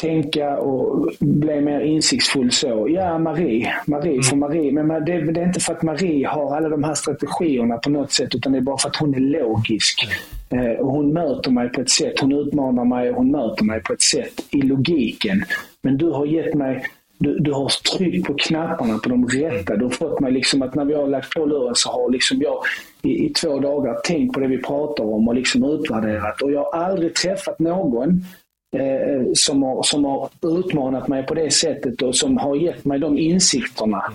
tänka och bli mer insiktsfull så. Ja, Marie. Marie, mm. för Marie. Men det, är inte för att Marie har alla de här strategierna på något sätt, utan det är bara för att hon är logisk. Mm. Eh, och hon möter mig på ett sätt, hon utmanar mig och hon möter mig på ett sätt i logiken. Men du har gett mig du, du har tryckt på knapparna på de rätta. Du har fått mig liksom att när vi har lagt på luren så har liksom jag i, i två dagar tänkt på det vi pratar om och liksom utvärderat. Och jag har aldrig träffat någon eh, som, har, som har utmanat mig på det sättet och som har gett mig de insikterna.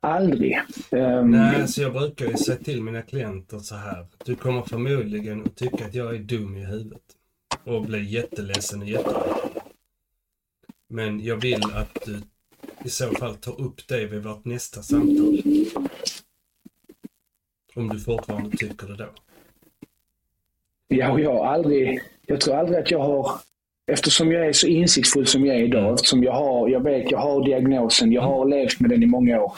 Aldrig. Um, Nej, så jag brukar ju säga till mina klienter så här. Du kommer förmodligen att tycka att jag är dum i huvudet. Och bli jätteledsen och jätteledsen. Men jag vill att du i så fall tar upp det vid vårt nästa samtal. Om du fortfarande tycker det då. Ja, jag har aldrig, jag tror aldrig att jag har, eftersom jag är så insiktsfull som jag är idag, eftersom jag har, jag vet, jag har diagnosen, jag har levt med den i många år.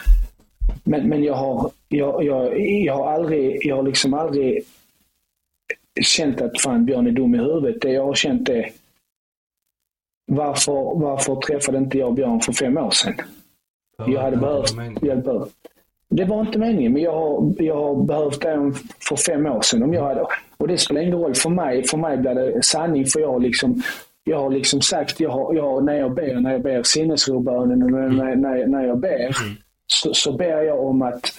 Men, men jag har, jag, jag, jag har aldrig, jag har liksom aldrig känt att fan Björn är dum i huvudet. Det jag har känt är, varför, varför träffade inte jag Björn för fem år sedan? Jag hade behövt hjälp. Det var inte meningen, men jag har, jag har behövt den för fem år sedan. Om jag hade, och det spelar ingen roll för mig. För mig blir det sanning, för jag liksom, jag har liksom sagt, jag har, jag när jag ber, när jag ber sinnesrobönen, när, när, när jag ber, mm. så, så ber jag om att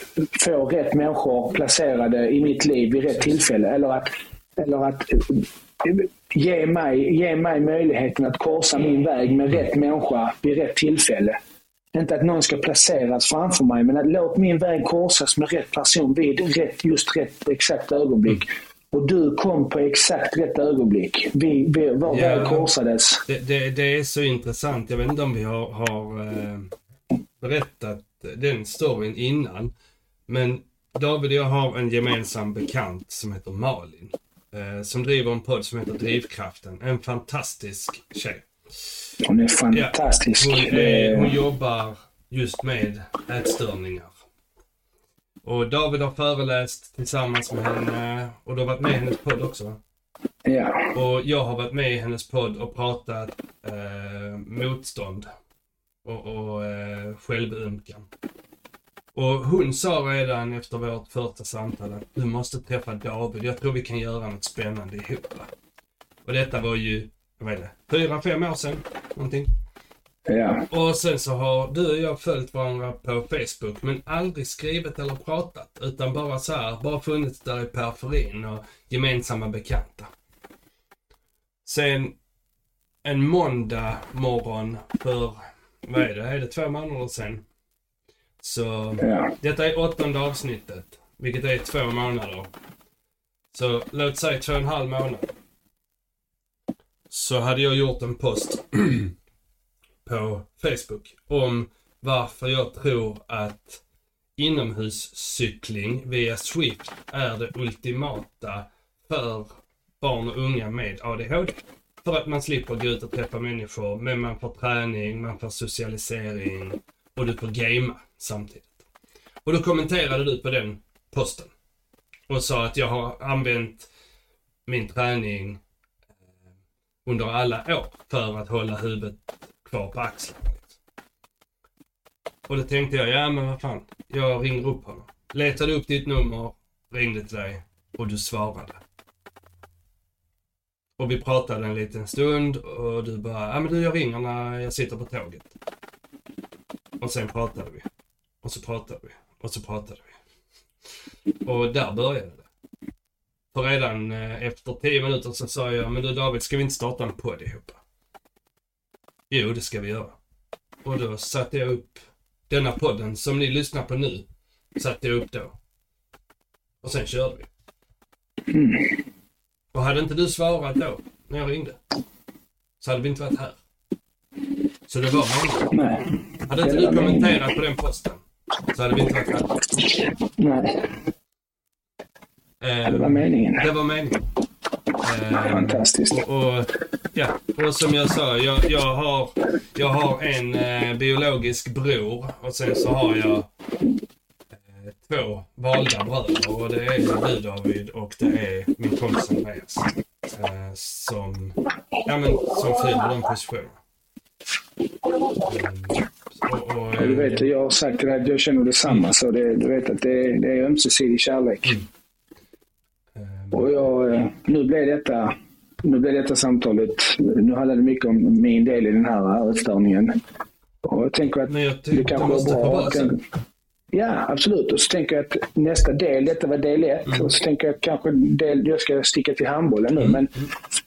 få rätt människor placerade i mitt liv vid rätt tillfälle. Eller att, eller att ge mig, ge mig möjligheten att korsa min väg med rätt människa vid rätt tillfälle. Inte att någon ska placeras framför mig, men att låt min väg korsas med rätt person vid rätt, just rätt exakt ögonblick. Och du kom på exakt rätt ögonblick. Vi, vi, vår ja, väg korsades. Det, det, det, är så intressant. Jag vet inte om vi har, har eh, berättat den storyn innan. Men David och jag har en gemensam bekant som heter Malin. Eh, som driver en podd som heter Drivkraften. En fantastisk tjej. Hon är fantastisk. Ja, hon, är, hon jobbar just med ätstörningar. Och David har föreläst tillsammans med henne och du har varit med i hennes podd också. Ja. Och jag har varit med i hennes podd och pratat eh, motstånd och, och eh, självömkan. Och hon sa redan efter vårt första samtal att du måste träffa David. Jag tror vi kan göra något spännande ihop. Och detta var ju, vad är det, fyra, fem år sedan någonting. Ja. Och sen så har du och jag följt varandra på Facebook men aldrig skrivit eller pratat. Utan bara så här, bara funnits där i periferin och gemensamma bekanta. Sen en måndag morgon för, vad är det, är det två månader sedan? Så ja. detta är åttonde avsnittet, vilket är två månader. Så låt säga två och en halv månad. Så hade jag gjort en post på Facebook om varför jag tror att inomhuscykling via Swift är det ultimata för barn och unga med ADHD. För att man slipper gå ut och träffa människor, men man får träning, man får socialisering och du får gamea samtidigt. Och då kommenterade du på den posten och sa att jag har använt min träning eh, under alla år för att hålla huvudet kvar på axlarna. Och då tänkte jag, ja men vad fan, jag ringer upp honom. Letade upp ditt nummer, ringde till dig och du svarade. Och vi pratade en liten stund och du bara, ja men du jag ringer när jag sitter på tåget. Och sen pratade vi. Och så pratade vi. Och så pratade vi. Och där började det. För redan eh, efter tio minuter så sa jag, men du David, ska vi inte starta en podd ihop? Jo, det ska vi göra. Och då satte jag upp denna podden som ni lyssnar på nu. Satte jag upp då. Och sen körde vi. Och hade inte du svarat då, när jag ringde, så hade vi inte varit här. Så det var meningen. Hade inte du kommenterat på den posten, så hade vi inte varit här. Nej. Eh, det var meningen. Det var meningen. Eh, Fantastiskt. Och, och, ja, och som jag sa, jag, jag, har, jag har en eh, biologisk bror och sen så har jag eh, två valda bröder och det är du David och det är min kompis Andreas. Eh, som, ja, men, som fyller de positionerna. Mm. Och, och, du vet, jag har sagt att jag känner detsamma. Mm. Så det, du vet att det, det är ömsesidig kärlek. Mm. Och jag, eh, nu blev detta nu blev detta samtalet, nu handlar det mycket om min del i den här utstörningen. Och jag tänker att jag det kanske måste bra. Ja, absolut. Och så tänker jag att nästa del, detta var del ett, mm. och så tänker jag att kanske del, jag ska sticka till handbollen nu, mm. men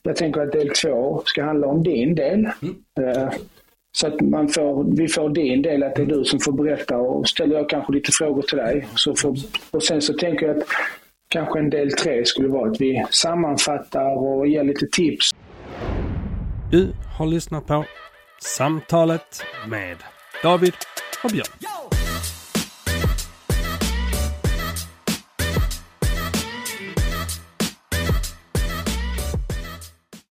jag tänker att del två ska handla om din del. Mm. Uh, så att man får, vi får din del, att det är du som får berätta och ställer jag kanske lite frågor till dig. Så får, och sen så tänker jag att kanske en del tre skulle vara att vi sammanfattar och ger lite tips. Du har lyssnat på Samtalet med David och Björn.